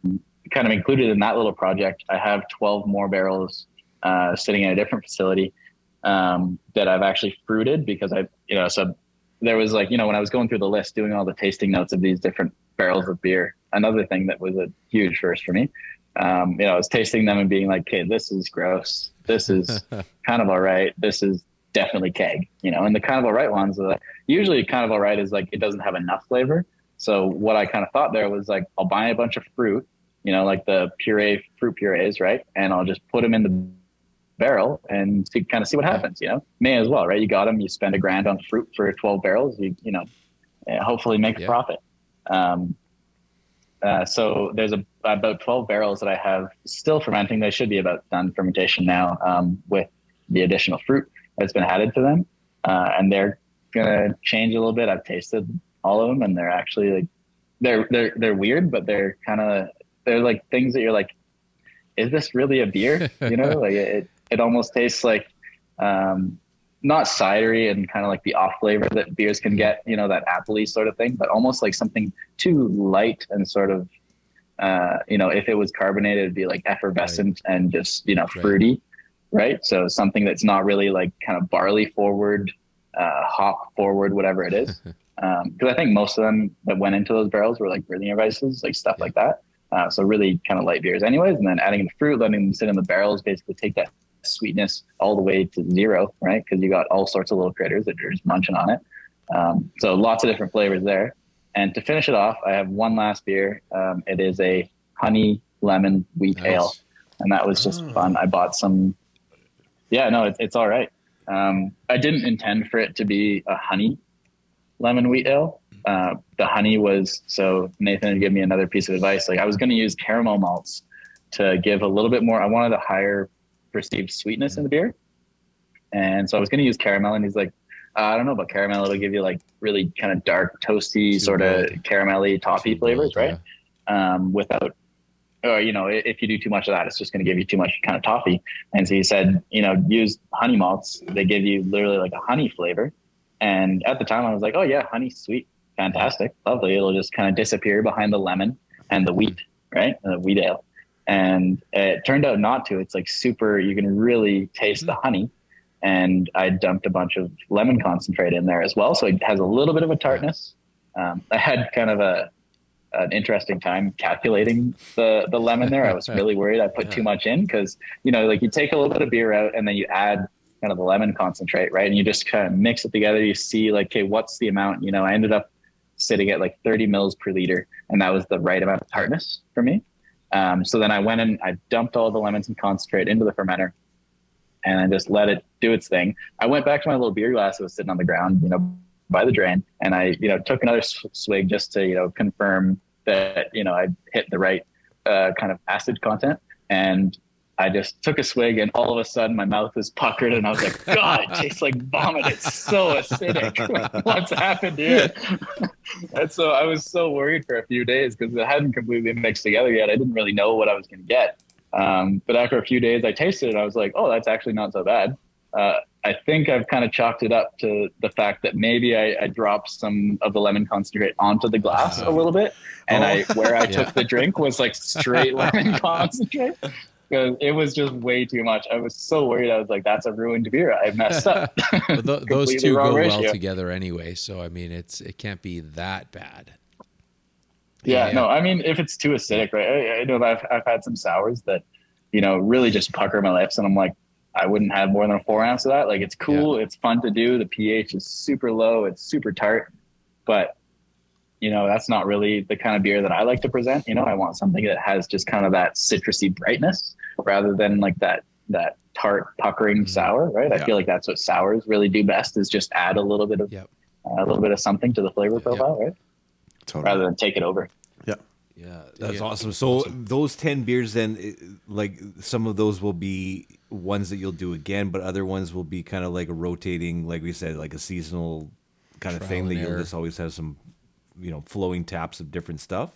kind of included in that little project, I have 12 more barrels uh, sitting in a different facility um, that I've actually fruited because I, you know, so there was like, you know, when I was going through the list, doing all the tasting notes of these different barrels of beer, another thing that was a huge first for me. Um, you know, I was tasting them and being like, okay, this is gross. This is kind of all right. This is definitely keg, you know, and the kind of all right ones are like, usually kind of all right is like, it doesn't have enough flavor. So what I kind of thought there was like, I'll buy a bunch of fruit, you know, like the puree fruit purees, right? And I'll just put them in the barrel and see, kind of see what happens, you know, may as well, right? You got them, you spend a grand on fruit for 12 barrels, you, you know, hopefully make Yeah. a profit. Um, uh, so there's a, about 12 barrels that I have still fermenting. They should be about done fermentation now um, with the additional fruit that's been added to them. Uh, and they're gonna change a little bit. I've tasted all of them, and they're actually like they're they're they're weird, but they're kind of they're like things that you're like, is this really a beer? You know, like it it almost tastes like um, not cidery and kind of like the off flavor that beers can get, you know, that appley sort of thing, but almost like something too light and sort of, uh, you know, if it was carbonated, it'd be like effervescent and just, you know, fruity, right? So something that's not really like kind of barley forward, uh, hop forward, whatever it is. Um, cause I think most of them that went into those barrels were like Berliner Weisses, like stuff like that. Uh, so really kind of light beers anyways, and then adding the fruit, letting them sit in the barrels, basically take that sweetness all the way to zero, right? Because you got all sorts of little critters that are just munching on it. Um, so lots of different flavors there. And to finish it off, I have one last beer. Um, it is a honey lemon wheat Nice. ale, and that was just fun. I bought some. Yeah, no, it's it's all right. Um, I didn't intend for it to be a honey lemon wheat ale. Uh, the honey was so Nathan had given me another piece of advice. Like I was going to use caramel malts to give a little bit more. I wanted a higher perceived sweetness in the beer, and so I was going to use caramel. And he's like, uh, I don't know about caramel. It'll give you like really kind of dark, toasty, sort of caramelly, toffee flavors, right? um, without, or you know, if you do too much of that, it's just going to give you too much kind of toffee. And so he said, you know, use honey malts. They give you literally like a honey flavor. And at the time, I was like, oh yeah, honey, sweet, fantastic, lovely. It'll just kind of disappear behind the lemon and the wheat, right? The wheat ale. And it turned out not to. It's like super. You can really taste the honey. And I dumped a bunch of lemon concentrate in there as well, so it has a little bit of a tartness. Um, I had kind of a an interesting time calculating the the lemon there. I was really worried I put too much in because you know, like you take a little bit of beer out and then you add kind of the lemon concentrate, right? And you just kind of mix it together. You see, like, okay, what's the amount? You know, I ended up sitting at like 30 mils per liter, and that was the right amount of tartness for me. Um, so then I went and I dumped all the lemons and concentrate into the fermenter, and I just let it do its thing. I went back to my little beer glass that was sitting on the ground, you know, by the drain, and I, you know, took another swig just to, you know, confirm that, you know, I hit the right uh, kind of acid content, and I just took a swig, and all of a sudden my mouth was puckered, and I was like, God, it tastes like vomit. It's so acidic. What's happened here? and so I was so worried for a few days because it hadn't completely mixed together yet. I didn't really know what I was going to get. Um, but after a few days, I tasted it. I was like, oh, that's actually not so bad. Uh, I think I've kind of chalked it up to the fact that maybe I, I dropped some of the lemon concentrate onto the glass a little bit, and I oh. where I took the drink was like straight lemon concentrate because it was just way too much. I was so worried. I was like, "That's a ruined beer. I messed up." Th- those two go well together anyway, so I mean, it's it can't be that bad. Yeah, Yeah. no, I mean, if it's too acidic, right? I, I know I've, I've had some sours that, you know, really just pucker my lips, and I'm like, I wouldn't have more than a four ounce of that. Like, it's cool, it's fun to do. The pH is super low, it's super tart, but you know, that's not really the kind of beer that I like to present. You know, I want something that has just kind of that citrusy brightness rather than like that that tart puckering sour, right? I feel like that's what sours really do best is just add a little bit of Yep. uh, a little bit of something to the flavor profile, right? Totally. Rather than take it over. Yeah. Yeah, that's Yeah. awesome. So those ten beers, then, like some of those will be ones that you'll do again, but other ones will be kind of like a rotating, like we said, like a seasonal kind of thing and that you'll error. just always have some, you know, flowing taps of different stuff.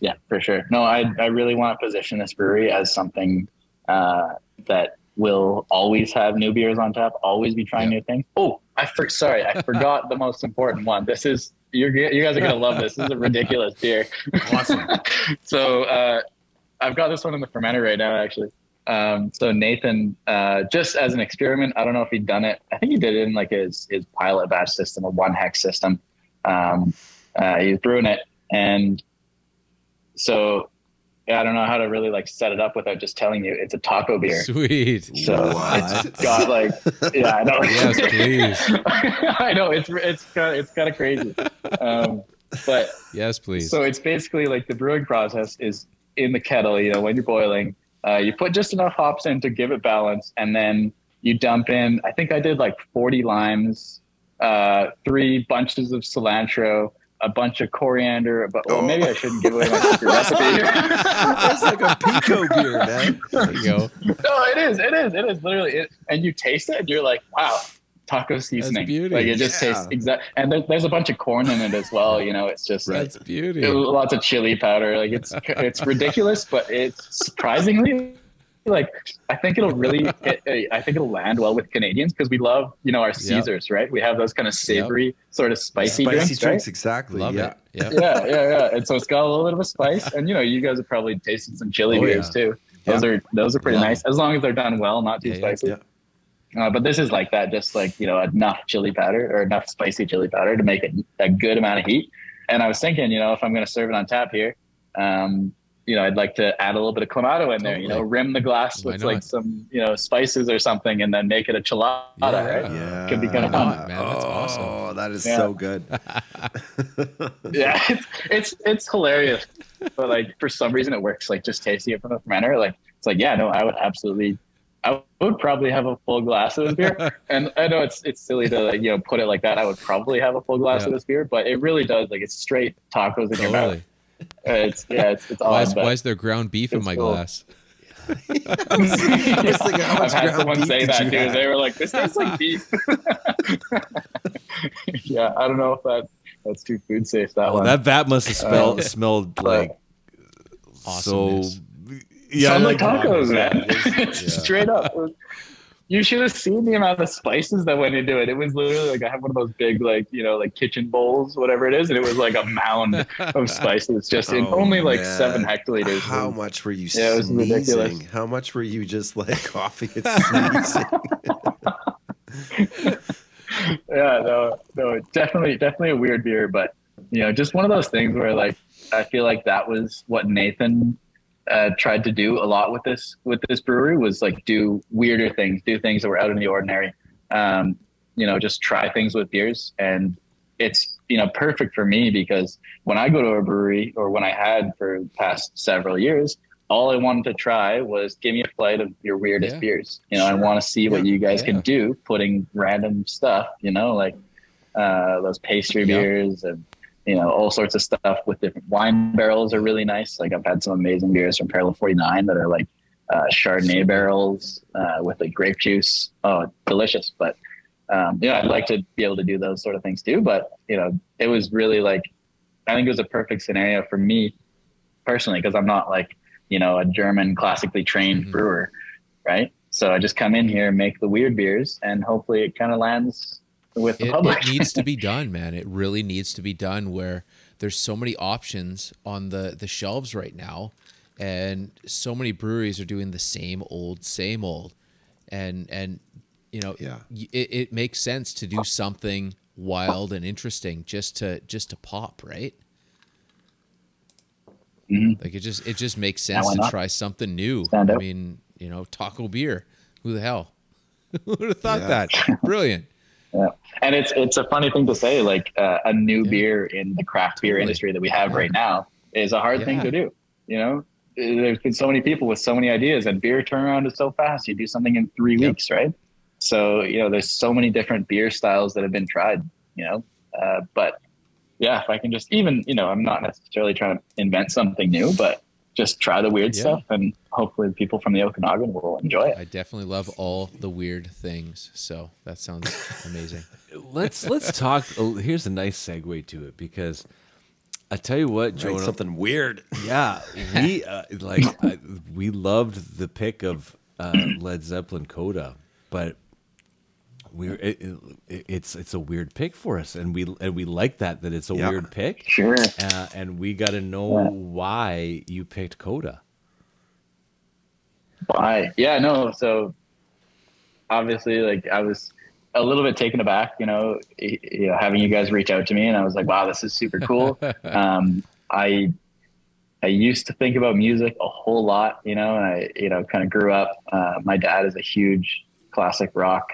Yeah, for sure. No, I I really want to position this brewery as something uh, that will always have new beers on tap, always be trying Yeah. new things. Oh, I for, sorry, I forgot the most important one. This is you're you guys are gonna love this. This is a ridiculous beer. Awesome. so uh, I've got this one in the fermenter right now, actually. Um, so Nathan, uh, just as an experiment, I don't know if he'd done it. I think he did it in like his his pilot batch system, a one hex system. Um, uh, he was brewing it, and so yeah, I don't know how to really like set it up without just telling you it's a taco beer. Sweet. So What? it's got like yeah, I know. Yes, please. I know it's it's kind of, it's kind of crazy, um, but Yes, please. so it's basically like the brewing process is in the kettle. You know, when you're boiling, uh, you put just enough hops in to give it balance, and then you dump in. I think I did like 40 limes, uh, three bunches of cilantro, a bunch of coriander. But well, maybe I oh. shouldn't give away my secret recipe. That's like a pico beer, man. there you go. no, it is. It is. It is literally. It, and you taste it, and you're like, wow, taco seasoning. beauty. Like it just Yeah. tastes exact. And there, there's a bunch of corn in it as well. You know, it's just like That's beauty. lots of chili powder. Like it's it's ridiculous, but it's surprisingly like I think it'll really hit, I think it'll land well with Canadians because we love you know our Caesars, right? We have those kind of savory, sort of spicy, Spicy drinks, drinks, right? exactly. Love yeah. it. Yeah. yeah, yeah, yeah. And so it's got a little bit of a spice, and you know, you guys have probably tasted some chili Oh, beers yeah. too. Those are those are pretty Love nice as long as they're done well, not too Yeah, yeah, spicy. yeah. Uh, but this is like that, just like you know, enough chili powder or enough spicy chili powder to make it a good amount of heat. And I was thinking, you know, if I'm going to serve it on tap here, um, you know, I'd like to add a little bit of clamato in there. You know, rim the glass Why with not? like some you know spices or something, and then make it a chilada, Yeah. right? Yeah. Could be kinda fun. Man, that's oh, awesome. Oh, that is Yeah. so good. yeah, it's, it's it's hilarious, but like for some reason it works. Like just tasting it from the fermenter, like it's like yeah, no, I would absolutely, I would probably have a full glass of this beer. and I know it's it's silly to like you know put it like that. I would probably have a full glass Yeah. of this beer, but it really does like it's straight tacos in your mouth. Totally. It's yeah, it's it's Why odd. is, but why is there ground beef in my cool. glass? I was thinking, how much I've had someone say that you too. have? They were like, "This tastes like beef." yeah, I don't know if that that's too food safe. That Oh, one. that vat must have smelled Uh, smelled like so. Awesomeness. Yeah, Sound like tacos, man. yeah. Straight up. You should have seen the amount of spices that went into it. It was literally like I have one of those big, like you know, like kitchen bowls, whatever it is, and it was like a mound of spices, just in Oh, only like seven hectoliters. How much were you Yeah, it was sneezing? ridiculous. How much were you just like coughing and sneezing? yeah, no, no, definitely, definitely a weird beer, but you know, just one of those things where like I feel like that was what Nathan uh, tried to do a lot with this with this brewery was like do weirder things, do things that were out of the ordinary. Um, you know, just try things with beers, and it's you know perfect for me because when I go to a brewery or when I had for the past several years. All I wanted to try was give me a flight of your weirdest Yeah. beers. You know, I want to see what you guys Yeah. can do putting random stuff, you know, like uh, those pastry Yeah. beers and you know all sorts of stuff with different wine barrels are really nice. Like I've had some amazing beers from Parallel 49 that are like uh, Chardonnay barrels uh, with like grape juice. Oh, delicious! But um, you know, I'd like to be able to do those sort of things too. But you know, it was really like I think it was a perfect scenario for me personally because I'm not like you know a German classically trained Mhm. brewer, right? So I just come in here, make the weird beers, and hopefully it kind of lands with the It, public. it needs to be done, man. It really needs to be done where there's so many options on the the shelves right now, and so many breweries are doing the same old, same old, and and you know, Yeah. it, it makes sense to do something wild and interesting just to just to pop, right? Mhm. Like it just it just makes sense to try something new. Stand I mean, you know, taco beer. Who the hell? Who would have thought Yeah. that? Brilliant. Yeah. And it's it's a funny thing to say, like uh, a new Yeah. beer in the craft beer Totally. industry that we have Yeah. right now is a hard thing to do. You know, there's been so many people with so many ideas, and beer turnaround is so fast. You do something in three Yep. weeks, right? So you know, there's so many different beer styles that have been tried. You know, uh, but yeah, if I can just even you know, I'm not necessarily trying to invent something new, but just try the weird Yeah. stuff, and hopefully, people from the Okanagan will enjoy it. I definitely love all the weird things. So that sounds amazing. let's let's talk. oh, Here's a nice segue to it because I tell you what, Right, something weird. Yeah, we uh, like I, we loved the pick of uh, Led Zeppelin Coda, but we it, it, it's it's a weird pick for us, and we and we like that that it's a Yeah. weird pick, Sure. uh, and we got to know Yeah. why you picked Coda. Why? Yeah, no. So obviously, like I was a little bit taken aback, you know, you know, having you guys reach out to me, and I was like, wow, this is super cool. um, I I used to think about music a whole lot, you know, and I you know kind of grew up. Uh, my dad is a huge classic rock.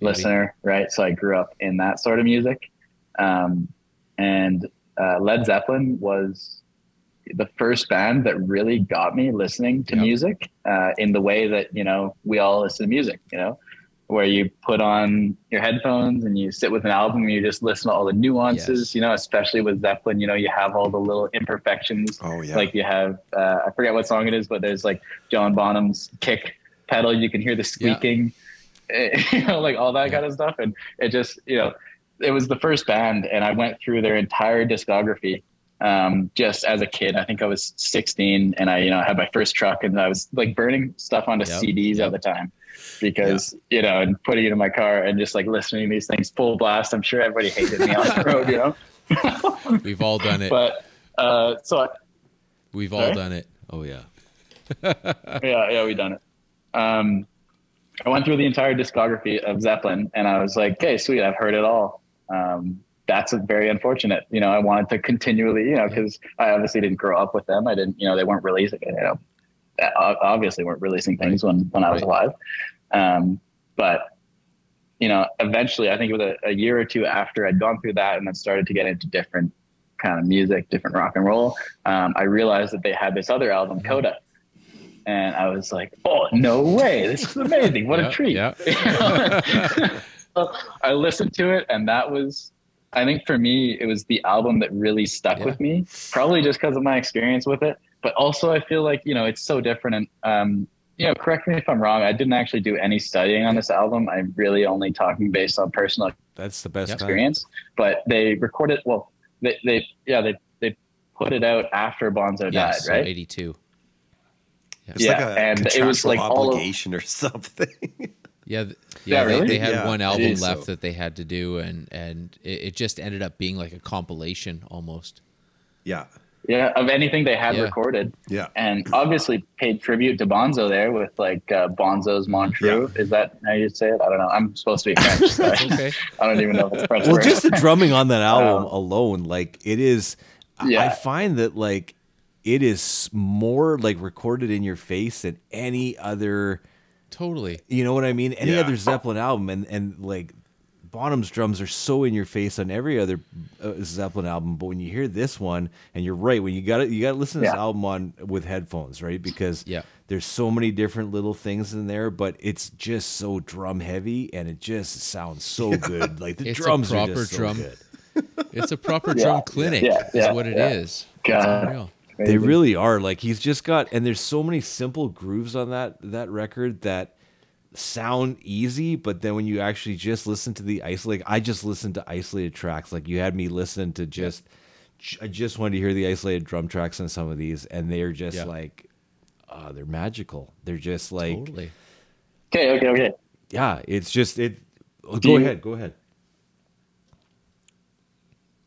Listener, right? So I grew up in that sort of music, um, and uh, Led Zeppelin was the first band that really got me listening to Yep. music uh, in the way that you know we all listen to music. You know, where you put on your headphones and you sit with an album and you just listen to all the nuances. Yes. You know, especially with Zeppelin, you know, you have all the little imperfections. Oh yeah. Like you have, uh, I forget what song it is, but there's like John Bonham's kick pedal. You can hear the squeaking, you know, like all that kind of stuff. And it just, you know, it was the first band, and I went through their entire discography um, just as a kid. I think I was 16 and I, you know, had my first truck and I was like burning stuff onto Yep, CDs yep. at the time because, you know, and putting it in my car and just like listening to these things full blast. I'm sure everybody hated me on the road, you know, We've all done it. but, uh, so I, We've all Sorry? done it. Oh yeah. yeah, yeah, we done it. Um, I went through the entire discography of Zeppelin, and I was like, "Okay, sweet, I've heard it all." Um, that's a very unfortunate. You know, I wanted to continually, you know, because I obviously didn't grow up with them. I didn't, you know, they weren't releasing, you know, obviously weren't releasing things when when I was alive. Um, but you know, eventually, I think it was a, a year or two after I'd gone through that and then started to get into different kind of music, different rock and roll. Um, I realized that they had this other album, Coda. And I was like, oh, no way. This is amazing. What Yeah, a treat. yeah. So I listened to it, and that was, I think for me, it was the album that really stuck Yeah. with me, probably just because of my experience with it. But also, I feel like, you know, it's so different. And, um, you know, correct me if I'm wrong. I didn't actually do any studying on this album. I'm really only talking based on personal That's the best Yep. kind. experience. But they recorded, well, they, they yeah, they, they put it out after Bonzo Yeah, died, so right? 82. It's Yeah, like a and it was contractual like all of- obligation or something. Yeah, th- Yeah, yeah, they, really? they had Yeah. one album Jeez. left that they had to do, and and it, it just ended up being like a compilation almost. yeah, Yeah, of anything they had Yeah. recorded. yeah. and obviously paid tribute to Bonzo there with like uh, Bonzo's Montreux. Is that how you say it? I don't know. I'm supposed to be French. So Okay. I don't even know if it's French. Well, word. just the drumming on that album Um, alone, like it is. I- I find that like it is more like recorded in your face than any other. Totally. You know what I mean? Any Yeah. other Zeppelin album, and and like Bonham's drums are so in your face on every other uh, Zeppelin album, but when you hear this one, and you're right, when you got to you got to listen to this album on with headphones, right? Because Yeah. there's so many different little things in there, but it's just so drum heavy, and it just sounds so good. Like the It's a drums are proper just so drum- good. It's a proper Yeah, drum yeah, clinic, yeah, is what it yeah. is. God. It's. They really are. Like he's just got, and there's so many simple grooves on that that record that sound easy, but then when you actually just listen to the isolate, I just listened to isolated tracks. Like you had me listen to just, I just wanted to hear the isolated drum tracks on some of these, and they're just Yeah. like, uh, they're magical. They're just like, Totally. Okay, okay, okay. yeah, it's just it. oh, go you- ahead, go ahead.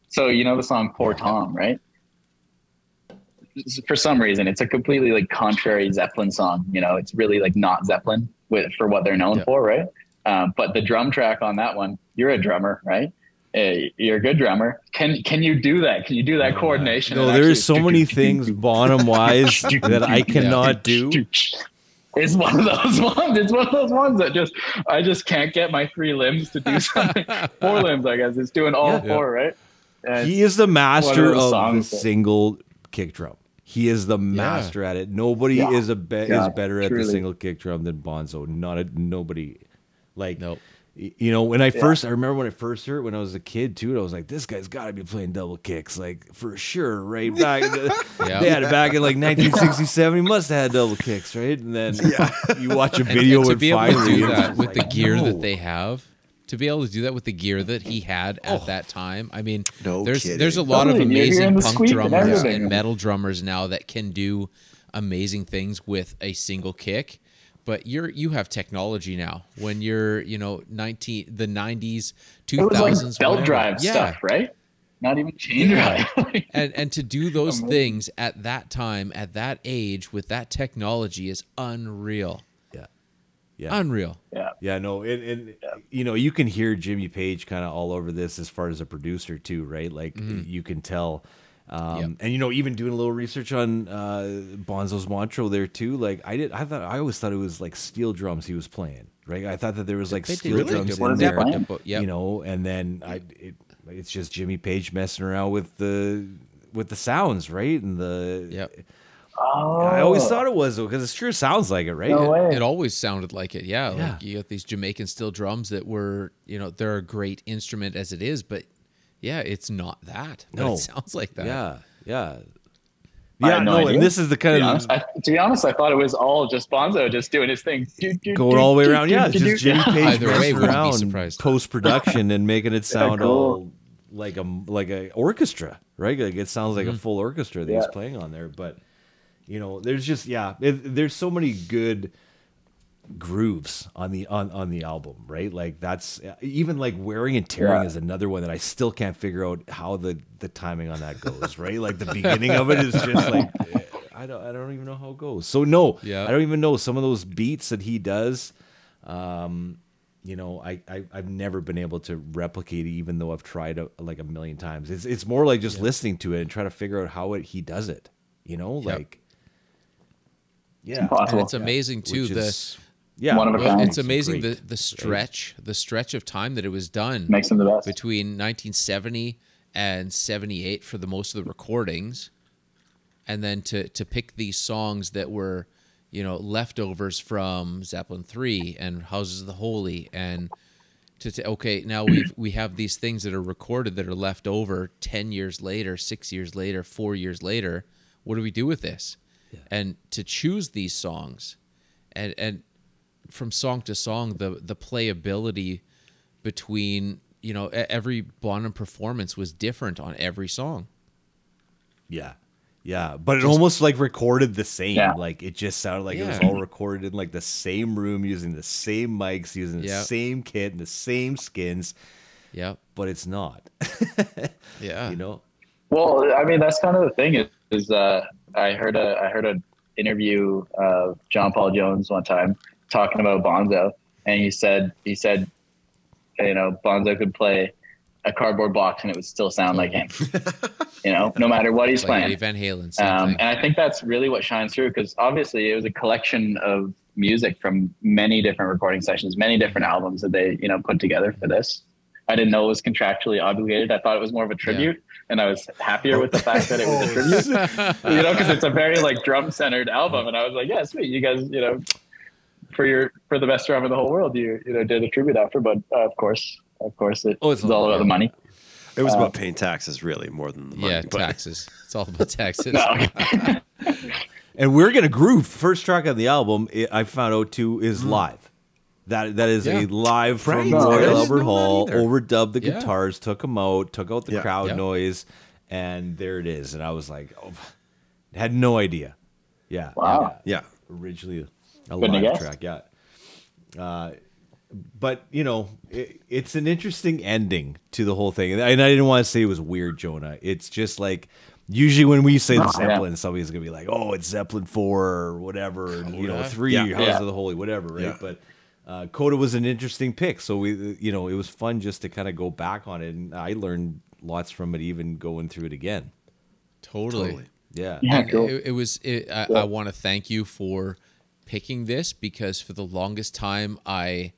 So you know the song "Poor Tom," right? For some reason, it's a completely like contrary Zeppelin song. You know, it's really like not Zeppelin with for what they're known Yeah. for, right? Um, but the drum track on that one, you're a drummer, right? Hey, you're a good drummer. Can can you do that? Can you do that coordination? No, and there's actually- so many things Bonham wise that I cannot do. It's one of those ones. It's one of those ones that just I just can't get my three limbs to do something. four limbs, I guess. It's doing all Yeah. four, right? And He is the master those of the single kick drum. He is the master at it. Nobody Yeah. is a be- Yeah, is better at the single kick drum than Bonzo. Not a, nobody. Like no. you know, when I first, I remember when I first heard it when I was a kid too. I was like, this guy's got to be playing double kicks, like for sure, right back. Yeah. They had it back in like 1967. He must have had double kicks, right? And then you watch a video and to and, be able to finally do that with like, the gear no. that they have, to be able to do that with the gear that he had at oh. that time. I mean, No there's kidding. there's a lot of amazing punk squeak and drummers and, metal drummers now that can do amazing things with a single kick. But you're you have technology now. When you're you know 19 the 90s, 2000s, it was like belt drive yeah. stuff, right? Not even chain drive. and and to do those things at that time at that age with that technology is unreal yeah, yeah. unreal yeah. Yeah, no, and, and you know you can hear Jimmy Page kind of all over this as far as a producer too, right? Like you can tell, um, Yep. and you know even doing a little research on uh, Bonzo's Montreux there too. Like I did, I thought I always thought it was like steel drums he was playing, right? I thought that there was like They steel really drums in there, But, yep. you know, and then I it, it's just Jimmy Page messing around with the with the sounds, right? And the Yep. Oh, I always oh. thought it was because it sure sounds like it, right? No way. it always sounded like it yeah, Yeah. like you got these jamaican steel drums that were you know they're a great instrument as it is but yeah it's not that but No. it sounds like that Yeah, yeah, yeah. had no No, and this is the kind be, of honest, I, to be honest, I thought it was all just Bonzo just doing his thing, going all the way around. Yeah, just Jimmy Page Either way, wouldn't be around surprised. post production and making it sound cool. all like a like a orchestra, right? Like it sounds like a mm-hmm. full orchestra that he's playing on there. But you know, there's just yeah, it, there's so many good grooves on the on on the album, right? Like that's even like wearing and tearing Yeah. is another one that I still can't figure out how the the timing on that goes, right? Like the beginning of it is just like I don't I don't even know how it goes. So no, Yeah. I don't even know some of those beats that he does. Um, you know, I, I I've never been able to replicate it, even though I've tried a, like a million times. It's it's more like just listening to it and trying to figure out how it he does it. You know, Yep. like yeah, Impossible. and it's amazing too. which The is yeah, One of a kind. it's amazing Great. the the stretch the stretch of time that it was done Makes them the best. between 1970 and 78 for the most of the recordings and then to to pick these songs that were you know leftovers from Zeppelin 3 and Houses of the Holy and to, to okay now we we have these things that are recorded that are left over 10 years later 6 years later 4 years later what do we do with this and to choose these songs and and from song to song the the playability between you know every Bonham performance was different on every song. Yeah. Yeah. But it almost like recorded the same. Yeah. Like it just sounded like it was all recorded in like the same room using the same mics, using the Yeah. same kit and the same skins, Yeah, but it's not. yeah, you know? Well, I mean, that's kind of the thing is, is uh, I heard a I heard an interview of John Paul Jones one time talking about Bonzo, and he said he said, you know, Bonzo could play a cardboard box and it would still sound like him. you know, no matter what he's like playing. Van Halen. Um, and I think that's really what shines through because obviously it was a collection of music from many different recording sessions, many different albums that they, you know, put together for this. I didn't know it was contractually obligated. I thought it was more of a tribute, and I was happier with the fact that it was a tribute. you know, because it's a very like drum centered album, and I was like, yeah, sweet, you guys, you know, for your for the best drum in the whole world, you you know did a tribute after, but uh, of course, of course, it, Oh, it's it's all about the money. It was about paying taxes, really, more than the money. yeah, but- taxes. It's all about taxes. And we're gonna groove. First track on the album, I found out too, is Hmm. live. That that is Yeah. a live from Right. No, Royal didn't Albert Hall. Overdubbed the Yeah. guitars, took them out, took out the Yeah. crowd Yeah. noise, and there it is. And I was like, oh, had no idea. Yeah, Wow. Yeah. originally a Couldn't live track. Yeah. Uh, but you know, it, it's an interesting ending to the whole thing, and I, and I didn't want to say it was weird, Jonah. It's just like usually when we say the No, yeah. Zeppelin, somebody's gonna be like, "Oh, it's Zeppelin four or whatever," and you know, three Yeah. House Yeah. of the Holy, whatever, right? Yeah. But uh, Coda was an interesting pick, so we, you know, it was fun just to kind of go back on it, and I learned lots from it, even going through it again. totally. Totally. Yeah. Yeah, cool. it, it was. It, I, I want to thank you for picking this because for the longest time I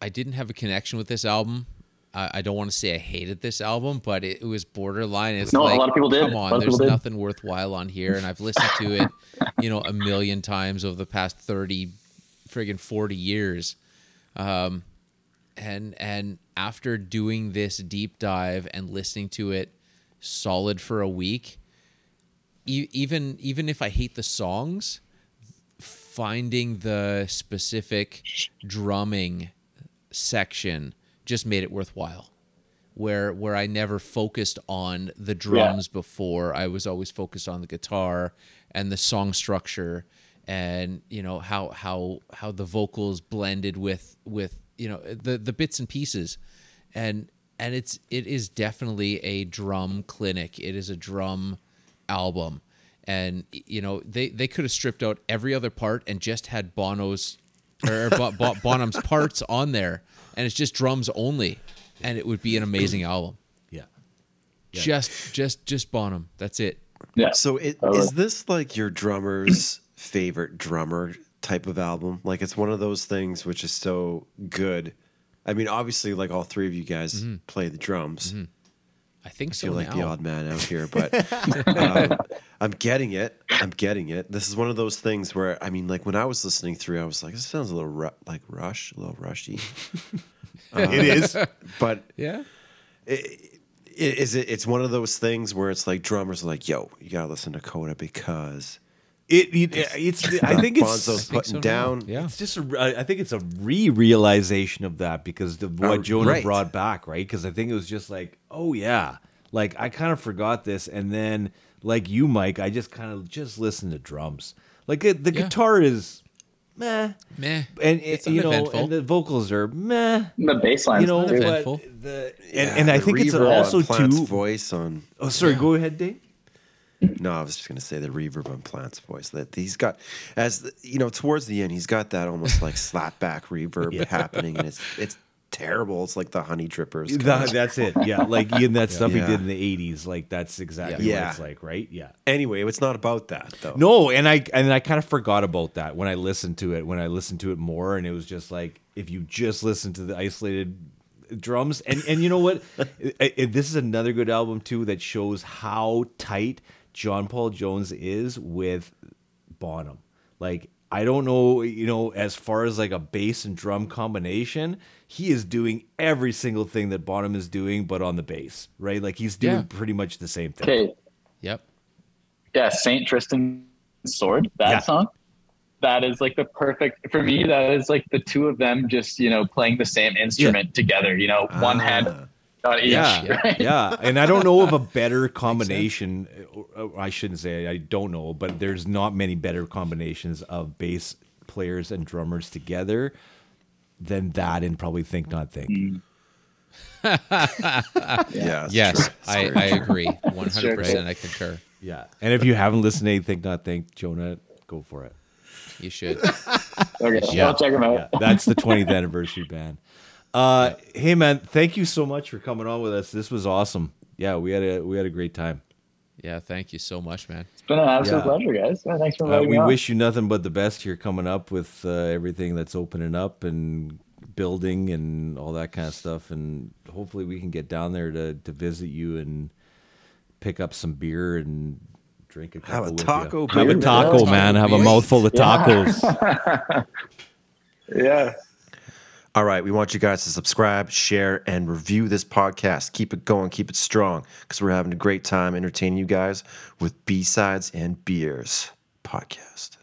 I didn't have a connection with this album. I, I don't want to say I hated this album, but it, it was borderline. It's No, a lot of people did. Come on, there's people did. nothing worthwhile on here, and I've listened to it, you know, a million times over the past thirty, friggin' forty years. Um, and and after doing this deep dive and listening to it solid for a week e- even even if i hate the songs finding the specific drumming section just made it worthwhile where where i never focused on the drums before i was always focused on the guitar and the song structure and you know how how how the vocals blended with with you know the the bits and pieces. And and it's it is definitely a drum clinic. It is a drum album. And you know they they could have stripped out every other part and just had bono's or Bo- Bo- bonham's parts on there. And it's just drums only. And it would be an amazing album. Yeah. just just just bonham. That's it. Yeah. So it, Totally. is this like your drummer's favorite drummer type of album? Like it's one of those things which is so good. I mean, obviously, like all three of you guys mm-hmm. play the drums. Mm-hmm. i think I so feel like the odd man out here, but um, I'm getting it. I'm getting it. This is one of those things where I mean, like when I was listening through, I was like, this sounds a little ru- like Rush, a little rushy. it uh, is. But yeah i- is it? It's one of those things where it's like drummers are like, "Yo, you gotta listen to Coda because It, it it's I think it's Bonzo's think putting so down. Yeah. It's just a, I think it's a re-realization of that because of what Oh, Jonah right. brought back, right? Because I think it was just like, oh yeah, like I kind of forgot this, and then like you, Mike, I just kind of just listened to drums. Like it, the Yeah. guitar is meh, Meh. and uh, It's it, you know, uneventful. and the vocals are meh. The bass lines You know, too. Uneventful. but the and, Yeah, and I the think it's reverb on also Plant's too. voice on. Oh, sorry, go ahead, Dave. No, I was just gonna say the reverb on Plant's voice. That he's got, as the, you know, towards the end, he's got that almost like slapback reverb happening, and it's it's terrible. It's like the Honeydrippers. of- that's it. Yeah, like Ian, that stuff Yeah. he did in the '80s, like that's exactly Yeah. what it's like, right? Yeah. Anyway, it's not about that though. No, and I and I kind of forgot about that when I listened to it. When I listened to it more, and it was just like if you just listen to the isolated drums, and and you know what, I- I- this is another good album too that shows how tight John Paul Jones is with Bonham. Like I don't know, you know, as far as like a bass and drum combination, he is doing every single thing that Bonham is doing, but on the bass, right? Like he's doing Yeah. pretty much the same thing. Okay, Yep. yeah, Saint Tristan Sword. That Yeah. song. That is like the perfect for me. That is like the two of them just you know playing the same instrument together. You know, one hand ah. On each. Yeah, right? yeah, and I don't know of a better combination. I shouldn't say I don't know, but there's not many better combinations of bass players and drummers together than that, and probably think not think. Mm. Yeah. Yes. I, I agree. 100%. I concur. Yeah, and if you haven't listened to Think Not Think, Jonah, go for it. You should. Okay, Yeah. I'll check them out. Yeah, that's the 20th anniversary band. Uh, hey man, thank you so much for coming on with us. This was awesome. Yeah, we had a we had a great time. Yeah, thank you so much, man. It's been an absolute Yeah. pleasure, guys. Thanks for Uh, we me on. wish you nothing but the best here coming up with uh, everything that's opening up and building and all that kind of stuff. And hopefully we can get down there to, to visit you and pick up some beer and drink a couple Have a with you. taco, Have a taco, Taco man. Have a mouthful of tacos. Yeah. All right, we want you guys to subscribe, share, and review this podcast. Keep it going, keep it strong, because we're having a great time entertaining you guys with B sides and beers podcast.